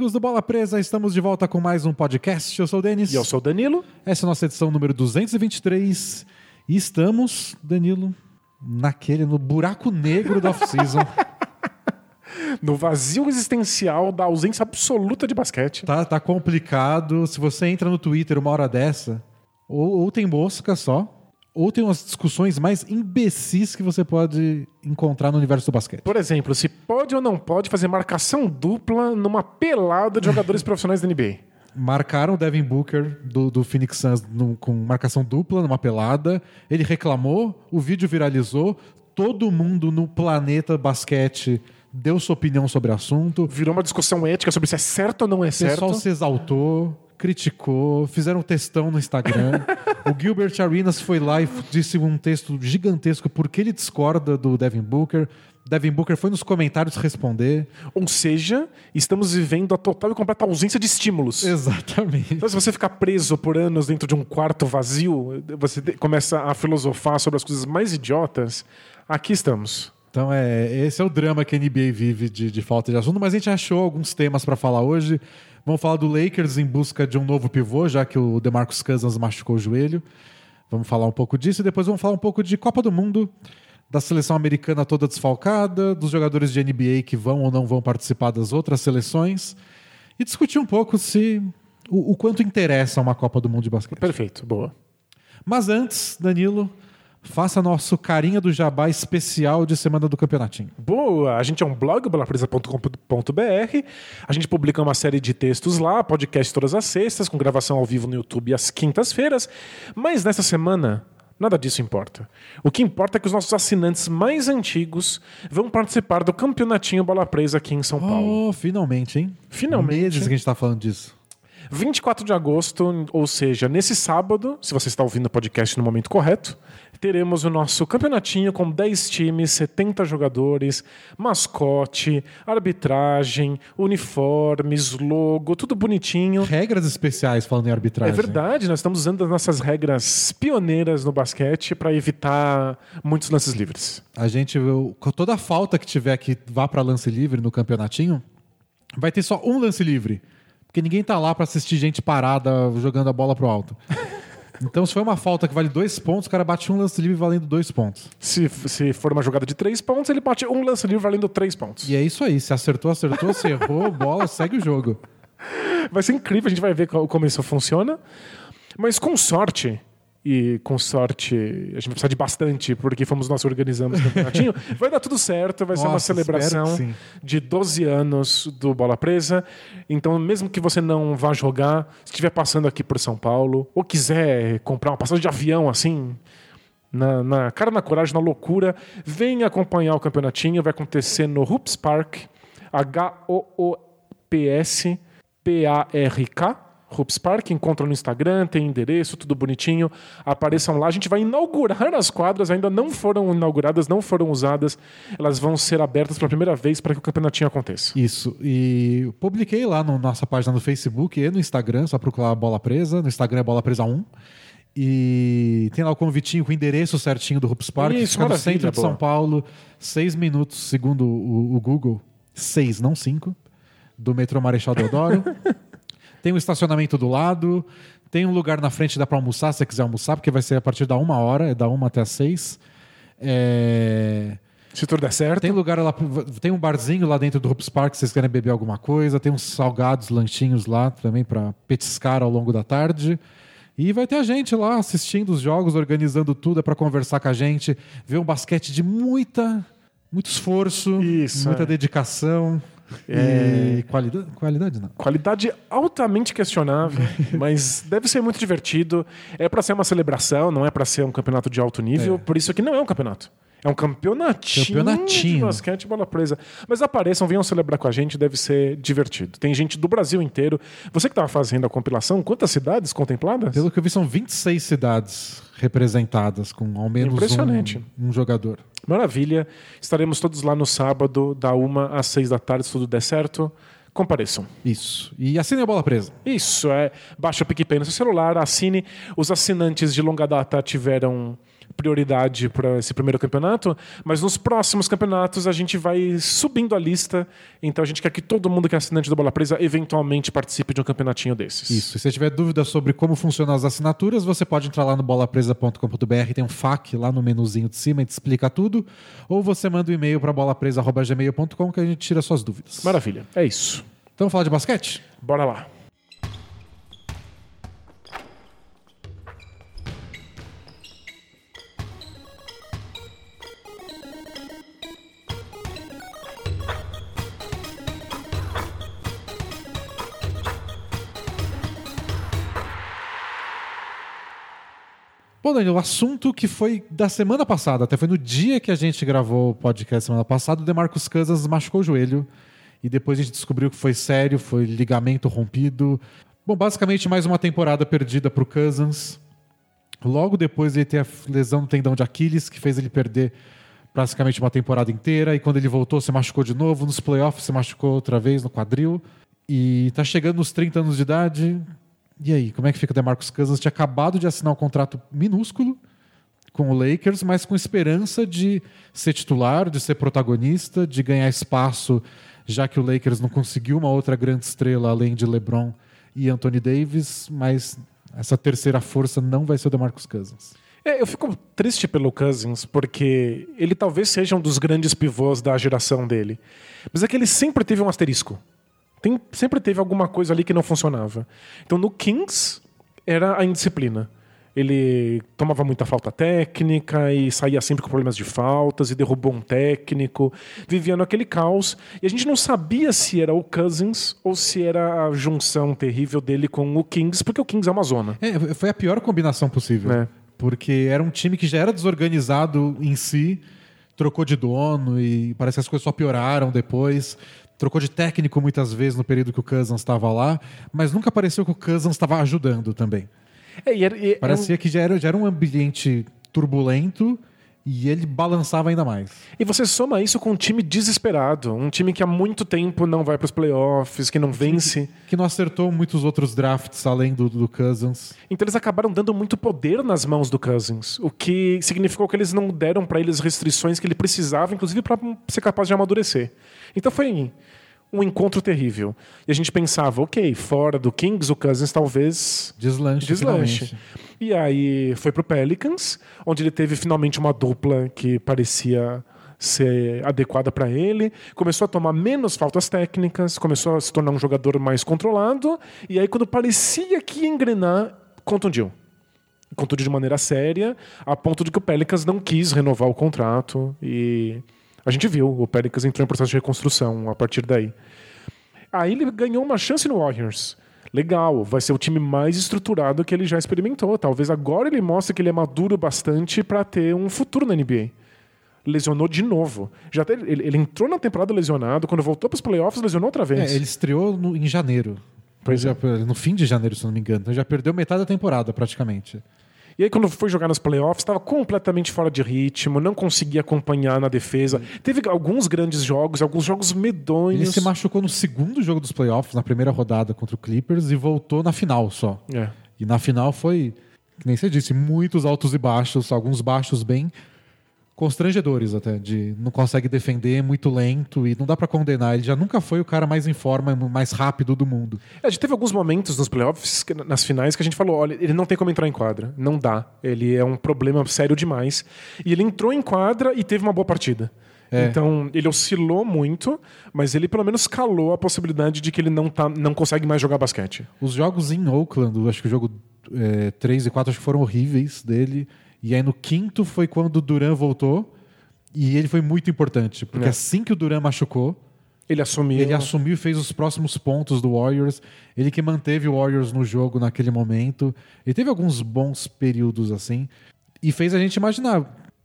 Amigos do Bola Presa, estamos de volta com mais um podcast. Eu sou o Denis. E eu sou o Danilo. Essa é a nossa edição número 223. E estamos, Danilo, naquele, no buraco negro da off-season. No vazio existencial da ausência absoluta de basquete. tá, tá complicado. Se você entra no Twitter uma hora dessa, ou, ou tem mosca só, ou tem umas discussões mais imbecis que você pode encontrar no universo do basquete. Por exemplo, se pode ou não pode fazer marcação dupla numa pelada de jogadores profissionais da NBA. Marcaram o Devin Booker do, do Phoenix Suns no- com marcação dupla numa pelada. Ele reclamou, o vídeo viralizou. Todo mundo no planeta basquete deu sua opinião sobre o assunto. Virou uma discussão ética sobre se é certo ou não é O certo. pessoal se exaltou, criticou, fizeram um textão no Instagram. o Gilbert Arenas foi lá e disse um texto gigantesco porque ele discorda do Devin Booker. Devin Booker foi nos comentários responder. Ou seja, estamos vivendo a total e completa ausência de estímulos. Exatamente. Então, se você ficar preso por anos dentro de um quarto vazio, você começa a filosofar sobre as coisas mais idiotas. Aqui estamos. Então, é, esse é o drama que a NBA vive de, de falta de assunto, mas a gente achou alguns temas para falar hoje. Vamos falar do Lakers em busca de um novo pivô, já que o DeMarcus Cousins machucou o joelho. Vamos falar um pouco disso e depois vamos falar um pouco de Copa do Mundo, da seleção americana toda desfalcada, dos jogadores de NBA que vão ou não vão participar das outras seleções e discutir um pouco se o, o quanto interessa uma Copa do Mundo de basquete. Perfeito, boa. Mas antes, Danilo, faça nosso carinha do jabá especial de semana do campeonatinho. Boa! A gente é um blog, bolapresa.com.br. A gente publica uma série de textos lá, podcast todas as sextas, com gravação ao vivo no YouTube às quintas-feiras. Mas nessa semana, nada disso importa. O que importa é que os nossos assinantes mais antigos vão participar do campeonatinho Bola Presa aqui em São Paulo. Oh, finalmente, hein? Finalmente. Meses que a gente tá falando disso. 24 de agosto, ou seja, nesse sábado, se você está ouvindo o podcast no momento correto, teremos o nosso campeonatinho com 10 times, 70 jogadores, mascote, arbitragem, uniformes, logo, tudo bonitinho. Regras especiais falando em arbitragem. É verdade, nós estamos usando as nossas regras pioneiras no basquete para evitar muitos lances livres. A gente, com toda a falta que tiver que vá pra lance livre no campeonatinho, vai ter só um lance livre. Porque ninguém tá lá pra assistir gente parada jogando a bola pro alto. Então, se foi uma falta que vale dois pontos, o cara bate um lance livre valendo dois pontos. Se, se for uma jogada de 3 pontos, ele bate um lance livre valendo 3 pontos. E é isso aí. Se acertou, acertou. Se errou, bola, segue o jogo. Vai ser incrível, a gente vai ver co- como isso funciona. Mas com sorte, e com sorte a gente vai precisar de bastante, porque fomos nós que organizamos o campeonatinho, vai dar tudo certo, vai ser uma Nossa, celebração de 12 anos do Bola Presa. Então, mesmo que você não vá jogar, se estiver passando aqui por São Paulo, ou quiser comprar uma passagem de avião assim, na, na cara, na coragem, na loucura, venha acompanhar o campeonatinho. Vai acontecer no Hoops Park, H-O-O-P-S P-A-R-K. Hoops Park, encontram no Instagram, tem endereço, tudo bonitinho. Apareçam lá. A gente vai inaugurar as quadras, ainda não foram inauguradas, não foram usadas. Elas vão ser abertas pela primeira vez para que o campeonatinho aconteça. Isso. E publiquei lá na nossa página no Facebook e no Instagram, só procurar Bola Presa. No Instagram é Bola Presa 1. E tem lá o convitinho com o endereço certinho do Hoops Park. Isso, fica no centro de boa. São Paulo. Seis minutos, segundo o, o Google. Seis, não cinco. Do metrô Marechal Deodoro. tem um estacionamento do lado. Tem um lugar na frente dá pra almoçar, se você quiser almoçar, porque vai ser a partir da uma hora, é da uma até as seis. É... Se tudo der certo. Tem lugar lá, tem um barzinho lá dentro do Hoops Park, se vocês querem beber alguma coisa. Tem uns salgados, lanchinhos lá também para petiscar ao longo da tarde. E vai ter a gente lá assistindo os jogos, organizando tudo, é para conversar com a gente, ver um basquete de muita, muito esforço, Isso, muita é. dedicação É. e qualidade, qualidade não. Qualidade altamente questionável, mas deve ser muito divertido. É pra ser uma celebração, não é pra ser um campeonato de alto nível. É. Por isso aqui não é um campeonato. É um campeonatinho, Campeonatinho. de basquete bola presa. Mas apareçam, venham celebrar com a gente, deve ser divertido. Tem gente do Brasil inteiro. Você que estava fazendo a compilação, quantas cidades contempladas? Pelo que eu vi, são 26 cidades representadas, com ao menos Impressionante. um, um jogador. Maravilha. Estaremos todos lá no sábado, da uma às seis da tarde, se tudo der certo. Compareçam. Isso. E assine a bola presa. Isso, é. Baixa o PicPay no seu celular, assine. Os assinantes de longa data tiveram prioridade para esse primeiro campeonato, mas nos próximos campeonatos a gente vai subindo a lista. Então a gente quer que todo mundo que é assinante do Bola Presa eventualmente participe de um campeonatinho desses. Isso. E se tiver dúvida sobre como funcionam as assinaturas, você pode entrar lá no bolapresa.com.br, tem um FAQ lá no menuzinho de cima, e te explica tudo. Ou você manda um e-mail para bolapresa.gmail.com que a gente tira suas dúvidas. Maravilha. É isso. Então vamos falar de basquete? Bora lá. Bom, Daniel, o assunto que foi da semana passada, até foi no dia que a gente gravou o podcast semana passada, o DeMarcus Cousins machucou o joelho e depois a gente descobriu que foi sério, foi ligamento rompido. Bom, basicamente mais uma temporada perdida para o Cousins. Logo depois ele ter a lesão no tendão de Aquiles, que fez ele perder praticamente uma temporada inteira. E quando ele voltou, se machucou de novo. Nos playoffs, se machucou outra vez no quadril. E tá chegando nos 30 anos de idade. E aí, como é que fica o DeMarcus Cousins? Tinha acabado de assinar um contrato minúsculo com o Lakers, mas com esperança de ser titular, de ser protagonista, de ganhar espaço, já que o Lakers não conseguiu uma outra grande estrela além de LeBron e Anthony Davis, mas essa terceira força não vai ser o DeMarcus Cousins. É, eu fico triste pelo Cousins, porque ele talvez seja um dos grandes pivôs da geração dele. Mas é que ele sempre teve um asterisco. Tem, sempre teve alguma coisa ali que não funcionava. Então no Kings era a indisciplina. Ele tomava muita falta técnica e saía sempre com problemas de faltas e derrubou um técnico, vivia naquele caos. E a gente não sabia se era o Cousins ou se era a junção terrível dele com o Kings, porque o Kings é uma zona. É, foi a pior combinação possível. É. Porque era um time que já era desorganizado em si, trocou de dono e parece que as coisas só pioraram depois. Trocou de técnico muitas vezes no período que o Cousins estava lá, mas nunca pareceu que o Cousins estava ajudando também. É, e era- e- Parecia que já era, já era um ambiente turbulento e ele balançava ainda mais. E você soma isso com um time desesperado, um time que há muito tempo não vai para os playoffs, que não vence. Que não acertou muitos outros drafts além do, do Cousins. Então eles acabaram dando muito poder nas mãos do Cousins, o que significou que eles não deram para ele as restrições que ele precisava, inclusive para ser capaz de amadurecer. Então foi um encontro terrível. E a gente pensava, ok, fora do Kings, o Cousins talvez Deslanche, deslanche. finalmente. E aí foi pro Pelicans, onde ele teve finalmente uma dupla que parecia ser adequada para ele, começou a tomar menos faltas técnicas, começou a se tornar um jogador mais controlado, e aí quando parecia que ia engrenar, contundiu. Contundiu de maneira séria, a ponto de que o Pelicans não quis renovar o contrato e a gente viu, o Pelicans entrou em processo de reconstrução a partir daí. Aí ele ganhou uma chance no Warriors. Legal, vai ser o time mais estruturado que ele já experimentou. Talvez agora ele mostre que ele é maduro bastante para ter um futuro na NBA. Lesionou de novo. Já te- ele, ele entrou na temporada lesionado, quando voltou para os playoffs, lesionou outra vez. É, ele estreou no- em janeiro. Pois Já- No fim de janeiro, se não me engano. Então já perdeu metade da temporada, praticamente. E aí, quando foi jogar nos playoffs, estava completamente fora de ritmo, não conseguia acompanhar na defesa. Teve alguns grandes jogos, alguns jogos Ele medonhos. se machucou no segundo jogo dos playoffs, na primeira rodada contra o Clippers, e voltou na final só. É. E na final foi, que nem você disse, muitos altos e baixos, alguns baixos bem constrangedores até, de não consegue defender, muito lento e não dá pra condenar. Ele já nunca foi o cara mais em forma, mais rápido do mundo. É, A gente teve alguns momentos nos playoffs, nas finais, que a gente falou: olha, ele não tem como entrar em quadra. Não dá. Ele é um problema sério demais. E ele entrou em quadra e teve uma boa partida. É. Então, ele oscilou muito, mas ele pelo menos calou a possibilidade de que ele não, tá, não consegue mais jogar basquete. Os jogos em Oakland, acho que o jogo 3 e 4 acho que foram horríveis dele. E aí no quinto foi quando o Duran voltou. E ele foi muito importante, porque É. assim que o Duran machucou, Ele assumiu. Ele assumiu e fez os próximos pontos do Warriors. Ele que manteve o Warriors no jogo naquele momento. Ele teve alguns bons períodos assim. E fez a gente imaginar.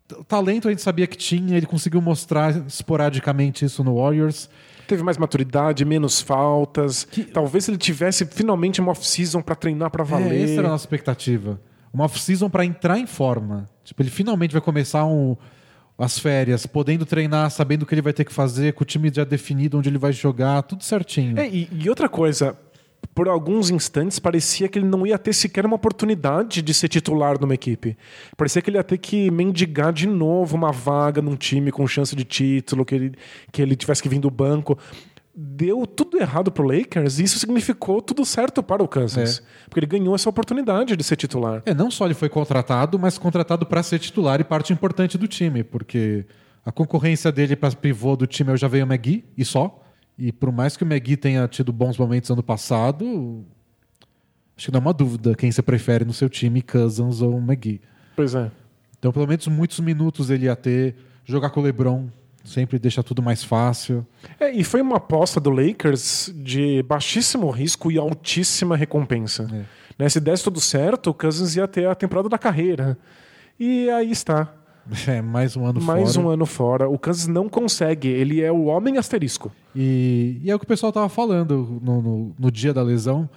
T- Talento a gente sabia que tinha, ele conseguiu mostrar esporadicamente isso no Warriors. Teve mais maturidade, menos faltas. Talvez se ele tivesse finalmente uma off-season pra treinar pra É, valer. essa era a nossa expectativa. Uma off-season para entrar em forma. Tipo, ele finalmente vai começar um- as férias, podendo treinar, sabendo o que ele vai ter que fazer, com o time já definido, onde ele vai jogar, tudo certinho. É, e, e outra coisa, por alguns instantes parecia que ele não ia ter sequer uma oportunidade de ser titular numa equipe. Parecia que ele ia ter que mendigar de novo uma vaga num time com chance de título, que ele, que ele tivesse que vir do banco. Deu tudo errado pro Lakers e isso significou tudo certo para o Kansas. É. Porque ele ganhou essa oportunidade de ser titular. É, não só ele foi contratado, mas contratado para ser titular e parte importante do time, porque a concorrência dele para pivô do time é o Javeio McGee e só. E por mais que o McGee tenha tido bons momentos ano passado, acho que não é uma dúvida quem você prefere no seu time, Cousins ou McGee. Pois é. Então, pelo menos muitos minutos ele ia ter. Jogar com o LeBron sempre deixa tudo mais fácil. É, e foi uma aposta do Lakers de baixíssimo risco e altíssima recompensa. É. Né, se desse tudo certo, o Cousins ia ter a temporada da carreira. E aí está. É, mais um ano Mais fora. um ano fora. O Kansas não consegue. Ele é o homem asterisco. E, e é o que o pessoal tava falando no, no, no dia da lesão.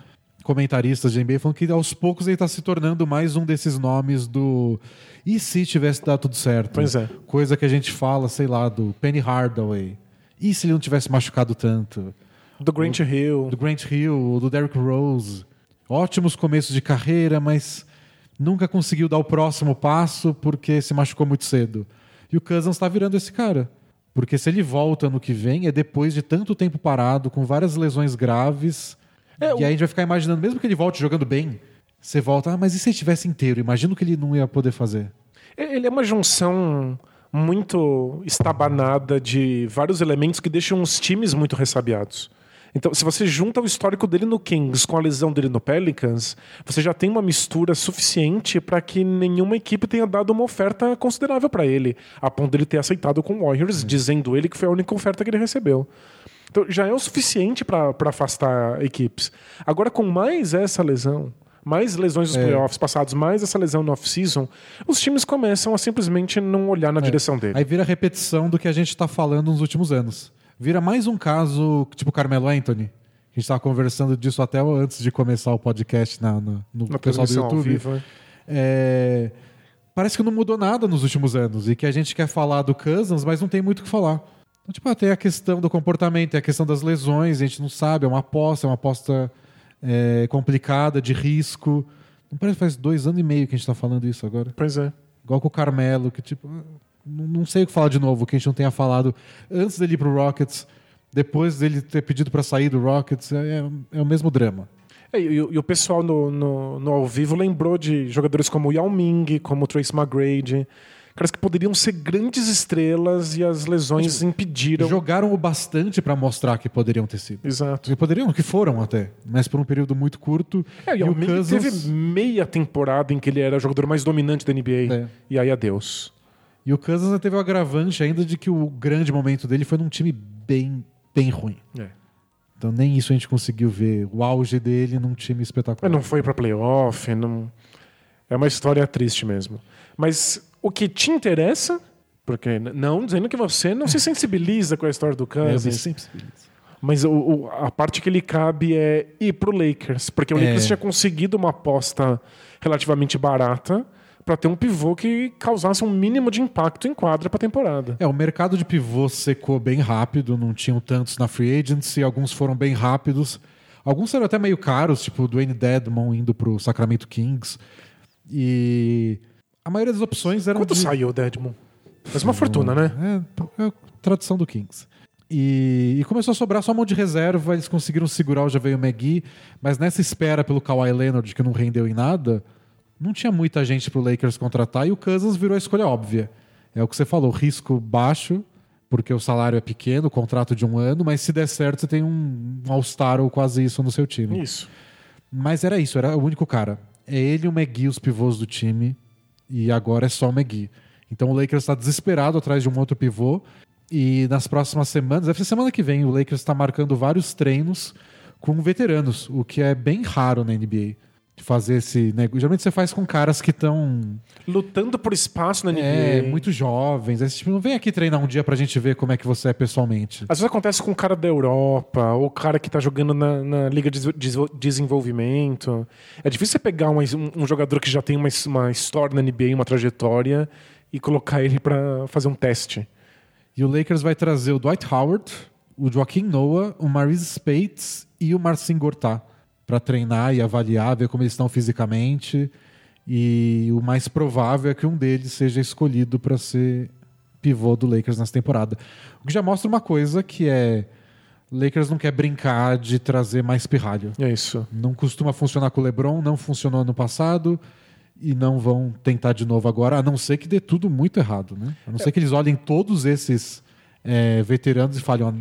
Comentaristas de NBA falando que aos poucos ele está se tornando mais um desses nomes do. E se tivesse dado tudo certo? Pois é. Coisa que a gente fala, sei lá, do Penny Hardaway. E se ele não tivesse machucado tanto? Do Grant Hill. Do Grant Hill, do Derrick Rose. Ótimos começos de carreira, mas nunca conseguiu dar o próximo passo porque se machucou muito cedo. E o Cousins está virando esse cara. Porque se ele volta no que vem, é depois de tanto tempo parado, com várias lesões graves. É, e aí a gente vai ficar imaginando, mesmo que ele volte jogando bem, você volta, ah, mas e se ele estivesse inteiro? Imagina o que ele não ia poder fazer. Ele é uma junção muito estabanada de vários elementos que deixam os times muito ressabiados. Então, se você junta o histórico dele no Kings com a lesão dele no Pelicans, você já tem uma mistura suficiente para que nenhuma equipe tenha dado uma oferta considerável para ele, a ponto dele ter aceitado com o Warriors, dizendo ele que foi a única oferta que ele recebeu. Então, já é o suficiente para afastar equipes. Agora, com mais essa lesão, mais lesões nos É. playoffs passados, mais essa lesão no off-season, os times começam a simplesmente não olhar na direção dele. Aí vira repetição do que a gente está falando nos últimos anos. Vira mais um caso tipo Carmelo Anthony. A gente estava conversando disso até antes de começar o podcast na, na- no Na pessoal do YouTube. vivo, né? É, Parece que não mudou nada nos últimos anos e que a gente quer falar do Cousins, mas não tem muito o que falar. Então, tipo, ah, tem a questão do comportamento, tem a questão das lesões, a gente não sabe, é uma aposta, é uma aposta é, complicada, de risco. Não parece que faz dois anos e meio que a gente está falando isso agora. Pois é. Igual com o Carmelo, que tipo, não, sei o que falar de novo, que a gente não tenha falado antes dele ir pro Rockets, depois dele ter pedido para sair do Rockets, é, é o mesmo drama. É, e, o- e o pessoal no, no, no ao vivo lembrou de jogadores como o Yao Ming, como o Trace McGrady, caras que poderiam ser grandes estrelas e as lesões impediram. Jogaram o bastante para mostrar que poderiam ter sido. Exato. Que poderiam, que foram até, mas por um período muito curto. É, e Yao o Cousins, teve meia temporada em que ele era o jogador mais dominante da NBA. É. E aí, adeus. e o Cousins teve o agravante ainda de que o grande momento dele foi num time bem, bem ruim. É. Então nem isso a gente conseguiu ver. O auge dele num time Mas espetacular. não foi pra playoff, não... é uma história triste mesmo. Mas o que te interessa, porque não dizendo que você não se sensibiliza com a história do eu me Cousins, feliz. mas o- o- a parte que lhe cabe é ir pro Lakers, porque o É. Lakers tinha conseguido uma aposta relativamente barata pra ter um pivô que causasse um mínimo de impacto em quadra pra temporada. É, o mercado de pivô secou bem rápido, não tinham tantos na free agency, alguns foram bem rápidos. Alguns eram até meio caros, tipo o Dwayne Dedmon indo pro Sacramento Kings. E a maioria das opções eram Quanto de... saiu o Dedmon? Faz uma fortuna, né? É, é a tradução do Kings. E, e começou a sobrar só um monte de reserva, eles conseguiram segurar o Javeio McGee, mas nessa espera pelo Kawhi Leonard, que não rendeu em nada, não tinha muita gente pro Lakers contratar e o Cousins virou a escolha óbvia. É o que você falou, risco baixo, porque o salário é pequeno, o contrato de um ano, mas se der certo você tem um All-Star ou quase isso no seu time. Isso. Mas era isso, era o único cara. É ele e o McGee os pivôs do time. E agora é só o McGee. Então o Lakers está desesperado atrás de um outro pivô. E nas próximas semanas, deve ser semana que vem, o Lakers está marcando vários treinos com veteranos, o que é bem raro na NBA. De fazer esse negócio. Geralmente você faz com caras que estão Lutando por espaço na NBA. é, muito jovens. Esse tipo, não vem aqui treinar um dia pra gente ver como é que você é pessoalmente. Às vezes acontece com o cara da Europa, ou o cara que tá jogando na, na Liga de Des- Desenvolvimento. É difícil você pegar um, um jogador que já tem uma, uma história na NBA, uma trajetória, e colocar ele pra fazer um teste. E o Lakers vai trazer o Dwight Howard, o Joaquim Noah, o Maurice Spates e o Marcin Gortat. Para treinar e avaliar, ver como eles estão fisicamente. E o mais provável é que um deles seja escolhido para ser pivô do Lakers nessa temporada. O que já mostra uma coisa que é Lakers não quer brincar de trazer mais pirralho. É isso. Não costuma funcionar com o LeBron, não funcionou no passado e não vão tentar de novo agora, a não ser que dê tudo muito errado, né? A não ser que eles olhem todos esses é, veteranos e falem, ó,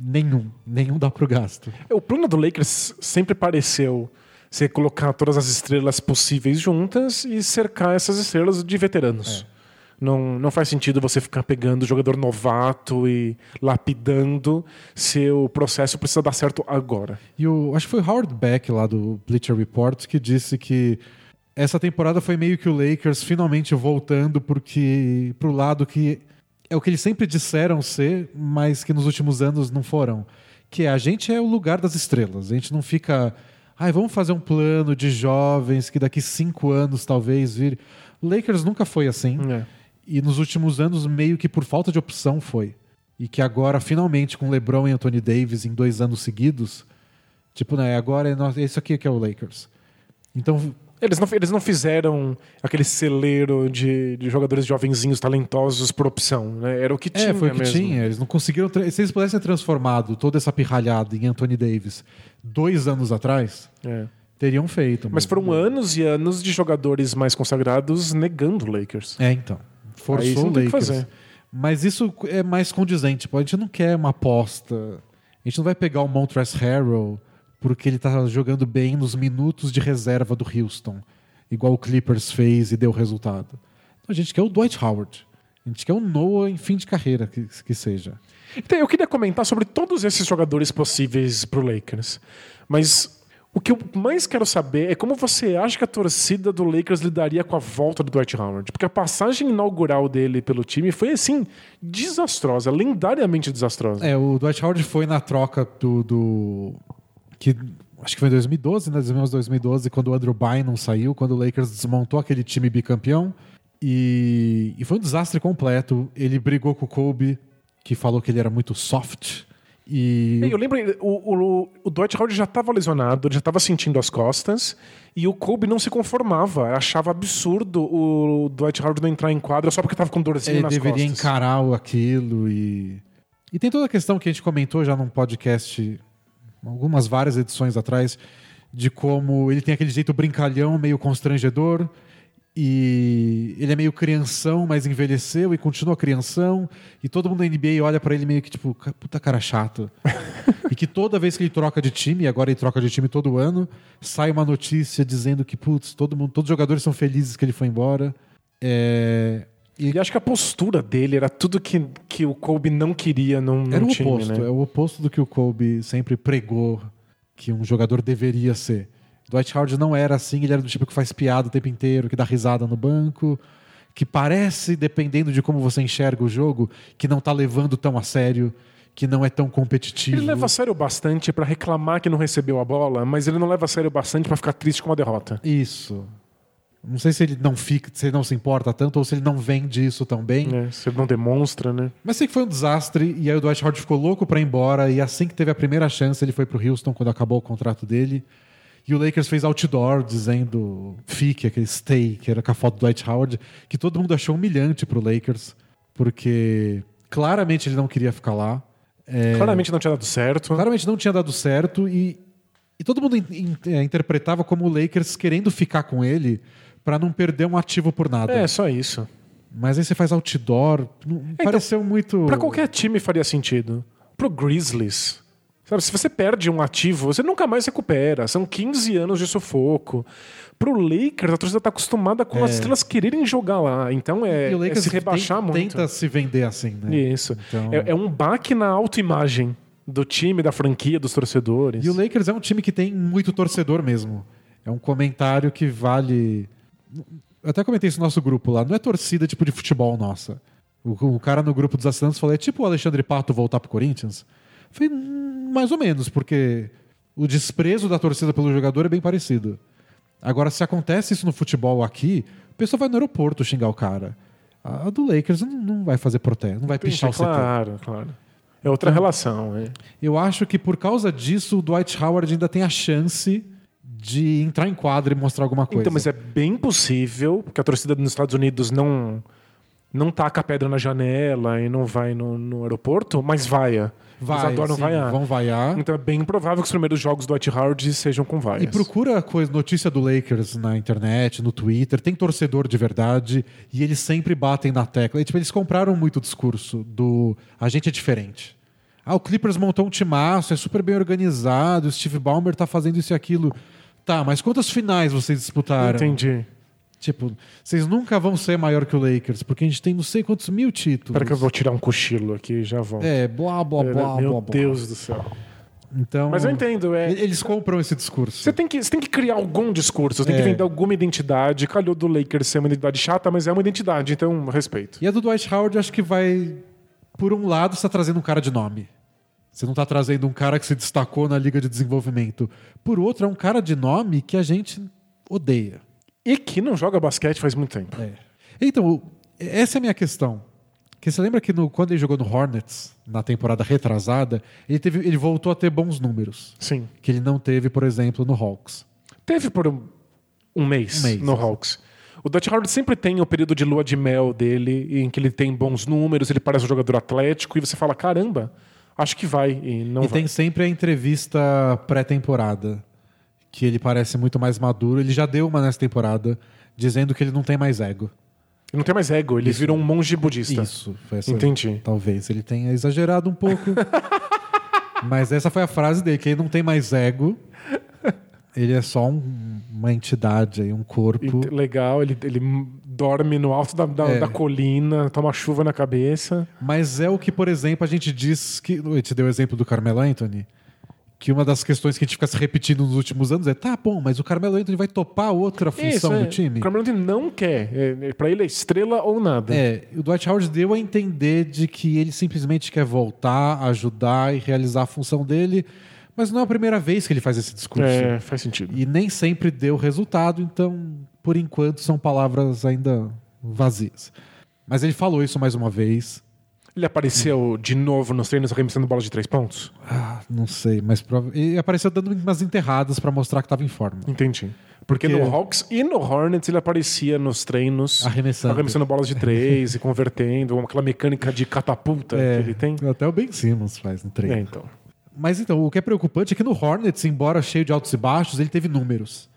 nenhum, nenhum dá pro gasto. É, O plano do Lakers sempre pareceu ser colocar todas as estrelas possíveis juntas e cercar essas estrelas de veteranos. Não, não faz sentido você ficar pegando jogador novato e lapidando se o processo precisa dar certo agora. E o, acho que foi o Howard Beck lá do Bleacher Report que disse que essa temporada foi meio que o Lakers finalmente voltando porque pro lado que é o que eles sempre disseram ser, mas que nos últimos anos não foram. Que é, a gente é o lugar das estrelas. A gente não fica. Ai, vamos fazer um plano de jovens que daqui cinco anos talvez vir. O Lakers nunca foi assim. É. E nos últimos anos, meio que por falta de opção foi. E que agora, finalmente, com LeBron e Anthony Davis em dois anos seguidos, tipo, né, agora é esse aqui que é o Lakers. Então, Eles não, eles não fizeram aquele celeiro de, de jogadores jovenzinhos talentosos por opção, né? Era o que tinha é, foi o que mesmo. tinha. Eles não conseguiram. Se eles pudessem ter transformado toda essa pirralhada em Anthony Davis dois anos atrás, É. teriam feito. Mas foram anos e anos de jogadores mais consagrados negando o Lakers. É, então. Forçou o Lakers. Mas isso é mais condizente. Tipo, a gente não quer uma aposta. A gente não vai pegar o Montrezl Harrell porque ele tá jogando bem nos minutos de reserva do Houston, igual o Clippers fez e deu resultado. A gente quer o Dwight Howard. A gente quer o Noah em fim de carreira, que, que seja. Então, eu queria comentar sobre todos esses jogadores possíveis pro Lakers. Mas o que eu mais quero saber é como você acha que a torcida do Lakers lidaria com a volta do Dwight Howard. Porque a passagem inaugural dele pelo time foi, assim, desastrosa, lendariamente desastrosa. É, o Dwight Howard foi na troca do. do- que acho que foi em 2012, né? 2012, quando o Andrew Bynum saiu, quando o Lakers desmontou aquele time bicampeão. E, e foi um desastre completo. Ele brigou com o Kobe, que falou que ele era muito soft. E. Eu lembro, o, o, o Dwight Howard já estava lesionado, ele já estava sentindo as costas, e o Kobe não se conformava, achava absurdo o Dwight Howard não entrar em quadra só porque estava com dorzinho ele nas deveria costas. encarar o- aquilo e. E tem toda a questão que a gente comentou já num podcast, algumas várias edições atrás, de como ele tem aquele jeito brincalhão, meio constrangedor, e ele é meio crianção, mas envelheceu e continua crianção, e todo mundo da NBA olha pra ele meio que tipo, "Ca- puta cara chato. e que toda vez que ele troca de time, e agora ele troca de time todo ano, sai uma notícia dizendo que, putz, todo mundo, todos os jogadores são felizes que ele foi embora. É, E acho que a postura dele era tudo que, que o Kobe não queria num, num Era o time, oposto, né? é o oposto do que o Kobe sempre pregou que um jogador deveria ser. Dwight Howard não era assim, ele era do tipo que faz piada o tempo inteiro, que dá risada no banco, que parece, dependendo de como você enxerga o jogo, que não tá levando tão a sério, que não é tão competitivo. Ele leva a sério bastante pra reclamar que não recebeu a bola, mas ele não leva a sério bastante pra ficar triste com a derrota. Isso. Não sei se ele não fica, se ele não se importa tanto ou se ele não vende isso tão bem. Né? Se ele não demonstra, né? Mas sei que foi um desastre e aí o Dwight Howard ficou louco pra ir embora e assim que teve a primeira chance ele foi pro Houston quando acabou o contrato dele. E o Lakers fez outdoor dizendo fique, aquele stay, que era com a foto do Dwight Howard, que todo mundo achou humilhante pro Lakers, porque claramente ele não queria ficar lá. É, Claramente não tinha dado certo. claramente não tinha dado certo e, e todo mundo in- in- é, interpretava como o Lakers querendo ficar com ele pra não perder um ativo por nada. É, só isso. Mas aí você faz outdoor, não, pareceu muito... Pra qualquer time faria sentido. Pro Grizzlies. Sabe, se você perde um ativo, você nunca mais recupera. São 15 anos de sufoco. Pro Lakers, a torcida tá acostumada com as estrelas quererem jogar lá. Então é, E o é Lakers se rebaixar tem- muito. tenta se vender assim, né? Isso. Então- É, é um baque na autoimagem do time, da franquia, dos torcedores. E o Lakers é um time que tem muito torcedor mesmo. É um comentário que vale. Eu até comentei isso no nosso grupo lá. Não é torcida tipo de futebol nossa. O, o cara no grupo dos assinantes falou: é tipo o Alexandre Pato voltar pro Corinthians? Eu falei, "Hum, mais ou menos, porque o desprezo da torcida pelo jogador é bem parecido. Agora, se acontece isso no futebol aqui, o pessoal vai no aeroporto xingar o cara. A do Lakers não, não vai fazer protesto, não vai pichar o setor. Claro, claro. É outra relação. É. Eu acho que por causa disso o Dwight Howard ainda tem a chance de entrar em quadra e mostrar alguma coisa. Então, mas é bem possível que a torcida nos Estados Unidos não não taca a pedra na janela e não vai no, no aeroporto, mas vaia. Vai, Eles adoram sim, vaiar. vão vaiar. Então é bem provável que os primeiros jogos do Howard sejam com vaias. E procura coisa, notícia do Lakers na internet, no Twitter. Tem torcedor de verdade e eles sempre batem na tecla. E, tipo, eles compraram muito o discurso do a gente é diferente. Ah, o Clippers montou um timaço, é super bem organizado, o Steve Ballmer tá fazendo isso e aquilo. Tá, mas quantas finais vocês disputaram? Entendi. Tipo, vocês nunca vão ser maior que o Lakers, porque a gente tem não sei quantos mil títulos. Espera que eu vou tirar um cochilo aqui e já volto. É, blá, blá, blá, Meu blá, blá. Deus do céu. Então, Mas eu entendo, é. Eles compram esse discurso. Você tem, que, você tem que criar algum discurso, você tem É. que vender alguma identidade. Calhou do Lakers ser uma identidade chata, mas é uma identidade, então respeito. E a do Dwight Howard, acho que vai. Por um lado, está trazendo um cara de nome. Você não está trazendo um cara que se destacou na Liga de Desenvolvimento. Por outro, é um cara de nome que a gente odeia. E que não joga basquete faz muito tempo. É. Então, essa é a minha questão. Que você lembra que no- quando ele jogou no Hornets, na temporada retrasada, ele, teve, ele voltou a ter bons números. Sim. Que ele não teve, por exemplo, no Hawks. Teve por um, um mês, Um mês, no. Hawks. O Dutch Howard sempre tem o período de lua de mel dele, em que ele tem bons números, ele parece um jogador atlético, e você fala, caramba, acho que vai, e não e vai. tem sempre a entrevista pré-temporada, que ele parece muito mais maduro. Ele já deu uma nessa temporada, dizendo que ele não tem mais ego. Ele não tem mais ego, ele virou um monge budista. Isso, foi essa, Entendi. Talvez ele tenha exagerado um pouco. mas essa foi a frase dele, que ele não tem mais ego. Ele é só um- uma entidade aí, um corpo. E- legal, ele, ele dorme no alto da, da, É. da colina, toma chuva na cabeça. Mas é o que, por exemplo, a gente diz que. A gente deu o exemplo do Carmelo Anthony. Que uma das questões que a gente fica se repetindo nos últimos anos é: tá bom, mas o Carmelo Anthony vai topar outra função Isso, é. do time? O Carmelo Anthony não quer. É, é, pra ele é estrela ou nada. É, o Dwight Howard deu a entender de que ele simplesmente quer voltar, ajudar e realizar a função dele, mas não é a primeira vez que ele faz esse discurso. É, faz sentido. E nem sempre deu resultado, então, por enquanto, são palavras ainda vazias. Mas ele falou isso mais uma vez. Ele apareceu de novo nos treinos arremessando bola de três pontos? Ah, não sei, mas prova- ele apareceu dando umas enterradas pra mostrar que estava em forma. Entendi. Porque, Porque- no Hawks e no Hornets ele aparecia nos treinos Arremessando. arremessando bolas de três e convertendo, aquela mecânica de catapulta que ele tem. Até o Ben Simmons faz no treino. É, então. Mas então, o que é preocupante é que no Hornets, embora cheio de altos e baixos, ele teve números.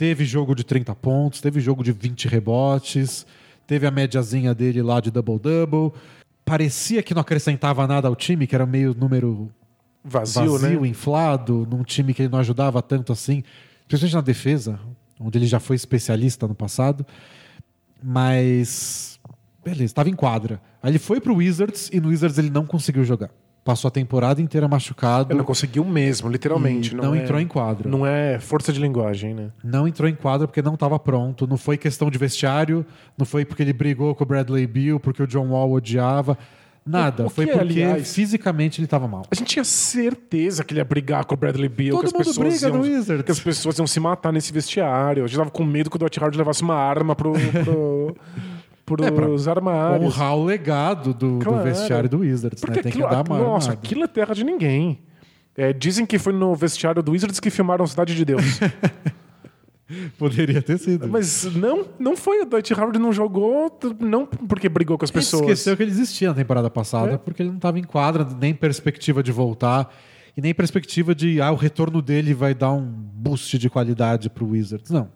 Teve jogo de 30 pontos, teve jogo de 20 rebotes, teve a médiazinha dele lá de double-double. Parecia que não acrescentava nada ao time, que era meio número Vazio, vazio, né? inflado, num time que ele não ajudava tanto assim, principalmente na defesa, onde ele já foi especialista no passado. Mas beleza, estava em quadra. Aí ele foi pro Wizards e no Wizards ele não conseguiu jogar. Passou a temporada inteira machucado. Ele não conseguiu mesmo, literalmente. E não é- entrou em quadra. Não é força de linguagem, né? Não entrou em quadra porque não estava pronto. Não foi questão de vestiário, não foi porque ele brigou com o Bradley Beal, porque o John Wall odiava. Nada. Foi que, porque aliás- fisicamente ele estava mal. A gente tinha certeza que ele ia brigar com o Bradley Beal, Todo que as mundo pessoas briga iam, no Wizards. que as pessoas iam se matar nesse vestiário. A gente tava com medo que o Dwight Howard levasse uma arma pro, pro, É, pra pros armários. Honrar o legado do, do Claro. vestiário do Wizards. Porque Né? Tem aquilo, que dar uma nossa, armada. aquilo é terra de ninguém. É, dizem que foi no vestiário do Wizards que filmaram Cidade de Deus. Poderia ter sido. Mas não, não foi. O Dwight Howard não jogou, não porque brigou com as Ele pessoas. esqueceu que ele existia na temporada passada, É. porque ele não estava em quadra, nem perspectiva de voltar, e nem perspectiva de ah, o retorno dele vai dar um boost de qualidade pro Wizards. Não.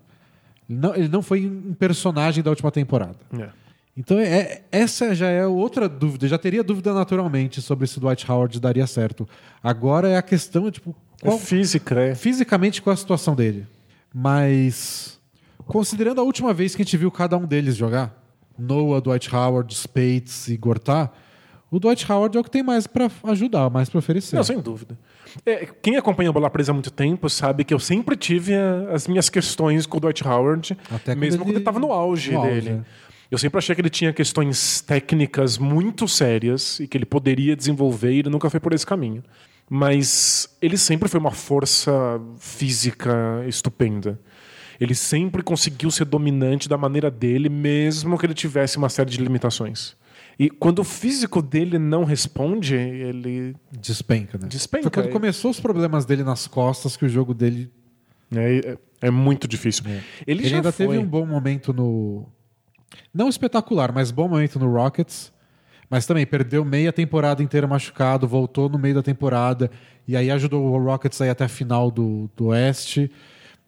Ele não, ele não foi um personagem da última temporada. É. Então, é, essa já é outra dúvida. Já teria dúvida naturalmente sobre se o Dwight Howard daria certo. Agora é a questão, tipo, É qual, física, é. fisicamente qual é a situação dele. Mas, considerando a última vez que a gente viu cada um deles jogar, Noah, Dwight Howard, Spates e Gortat, o Dwight Howard é o que tem mais pra ajudar, mais pra oferecer. Não, sem dúvida. É, quem acompanha a Bola Presa há muito tempo sabe que eu sempre tive a- as minhas questões com o Dwight Howard, Até mesmo quando ele estava no auge no auge, dele. é. Eu sempre achei que ele tinha questões técnicas muito sérias e que ele poderia desenvolver e ele nunca foi por esse caminho. Mas ele sempre foi uma força física estupenda. Ele sempre conseguiu ser dominante da maneira dele, mesmo que ele tivesse uma série de limitações. E quando o físico dele não responde, ele Despenca, né? Despenca, Foi quando é. começou os problemas dele nas costas que o jogo dele É, é, é muito difícil. É. Ele, Ele já ainda foi. teve um bom momento no. Não espetacular, mas bom momento no Rockets. Mas também perdeu meia temporada inteira machucado, voltou no meio da temporada e aí ajudou o Rockets a ir até a final do, do Oeste.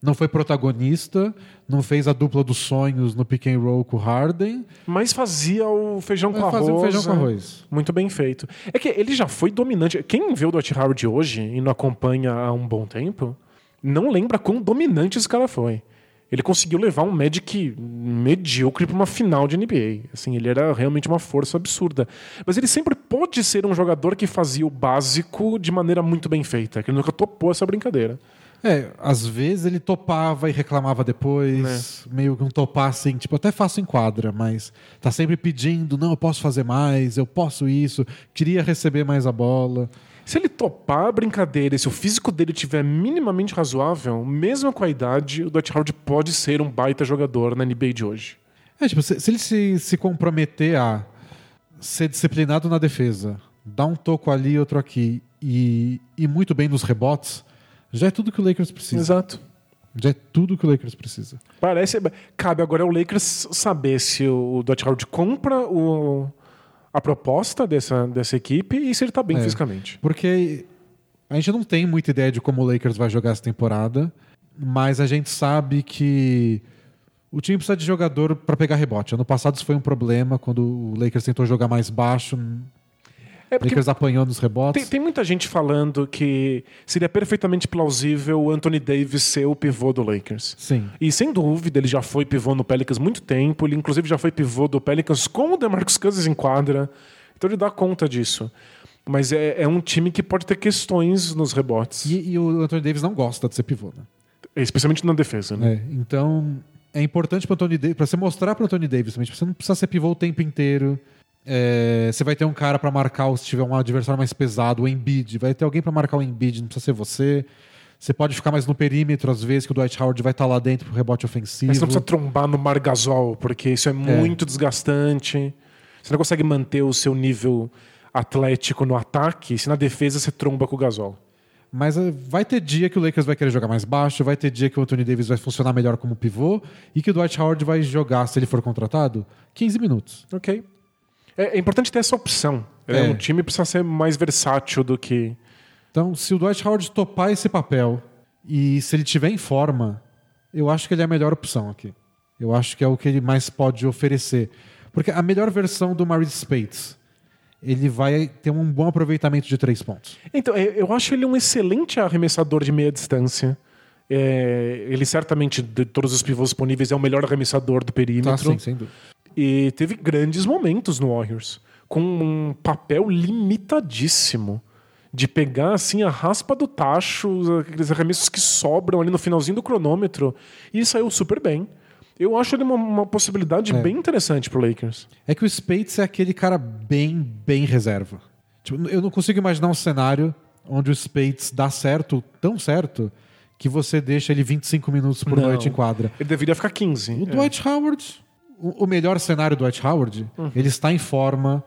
Não foi protagonista, não fez a dupla dos sonhos no pick and roll com o Harden. Mas fazia o feijão com arroz. fazia o feijão com né? arroz. Muito bem feito. É que ele já foi dominante. Quem vê o Dwight Howard hoje e não acompanha há um bom tempo, não lembra quão dominante esse cara foi. Ele conseguiu levar um Magic medíocre para uma final de NBA. Assim, ele era realmente uma força absurda. Mas ele sempre pôde ser um jogador que fazia o básico de maneira muito bem feita. Que ele nunca topou essa brincadeira. É, às vezes ele topava e reclamava depois, meio que um topar assim, tipo, até faço em quadra, mas tá sempre pedindo, não, eu posso fazer mais, eu posso isso, queria receber mais a bola. Se ele topar a brincadeira e se o físico dele tiver minimamente razoável, mesmo com a idade, o Dwight Howard pode ser um baita jogador na NBA de hoje. É, tipo, se, se ele se, se comprometer a ser disciplinado na defesa, dar um toco ali, outro aqui, e ir muito bem nos rebotes, já é tudo que o Lakers precisa. Exato. Já é tudo que o Lakers precisa. Parece. Cabe agora ao Lakers saber se o Dwight Howard compra o, a proposta dessa, dessa equipe e se ele tá bem É. fisicamente. Porque a gente não tem muita ideia de como o Lakers vai jogar essa temporada, mas a gente sabe que o time precisa de jogador para pegar rebote. Ano passado isso foi um problema quando o Lakers tentou jogar mais baixo, É porque Lakers apanhou nos rebotes. tem, tem muita gente falando que seria perfeitamente plausível o Anthony Davis ser o pivô do Lakers. Sim. E sem dúvida, ele já foi pivô no Pelicans muito tempo. Ele, inclusive, já foi pivô do Pelicans com o DeMarcus Cousins em quadra. Então ele dá conta disso. Mas é, é um time que pode ter questões nos rebotes. E, e o Anthony Davis não gosta de ser pivô, né? Especialmente na defesa, né? É, então é importante para Anthony Davis, para você mostrar para Anthony Davis, também, tipo, você não precisa ser pivô o tempo inteiro. É, você vai ter um cara para marcar se tiver um adversário mais pesado, o Embiid, vai ter alguém para marcar o Embiid, não precisa ser você. Você pode ficar mais no perímetro às vezes que o Dwight Howard vai estar lá dentro pro rebote ofensivo. Mas você não precisa trombar no Margasol, porque isso é muito desgastante. Você não consegue manter o seu nível atlético no ataque se na defesa você tromba com o Gasol. Mas eh, vai ter dia que o Lakers vai querer jogar mais baixo, vai ter dia que o Anthony Davis vai funcionar melhor como pivô e que o Dwight Howard vai jogar, se ele for contratado, 15 minutos. Ok. É, é importante ter essa opção. É. É. Um time precisa ser mais versátil do que. Então, se o Dwight Howard topar esse papel e se ele tiver em forma, eu acho que ele é a melhor opção aqui. Eu acho que é o que ele mais pode oferecer. Porque a melhor versão do Maurice Spates, ele vai ter um bom aproveitamento de três pontos. Então, é, eu acho ele um excelente arremessador de meia distância. É, ele certamente, de todos os pivôs disponíveis, é o melhor arremessador do perímetro. Tá, sim, sem dúvida. E teve grandes momentos no Warriors, com um papel limitadíssimo. De pegar assim a raspa do tacho, aqueles arremessos que sobram ali no finalzinho do cronômetro, e saiu super bem. Eu acho ele uma, uma possibilidade É. bem interessante pro Lakers. É que o Spates é aquele cara bem, bem reserva. Tipo, eu não consigo imaginar um cenário onde o Spates dá certo, tão certo, que você deixa ele 25 minutos por Não. noite em quadra. Ele deveria ficar 15. O É. Dwight Howard, o, o melhor cenário do Dwight Howard, Uhum. ele está em forma,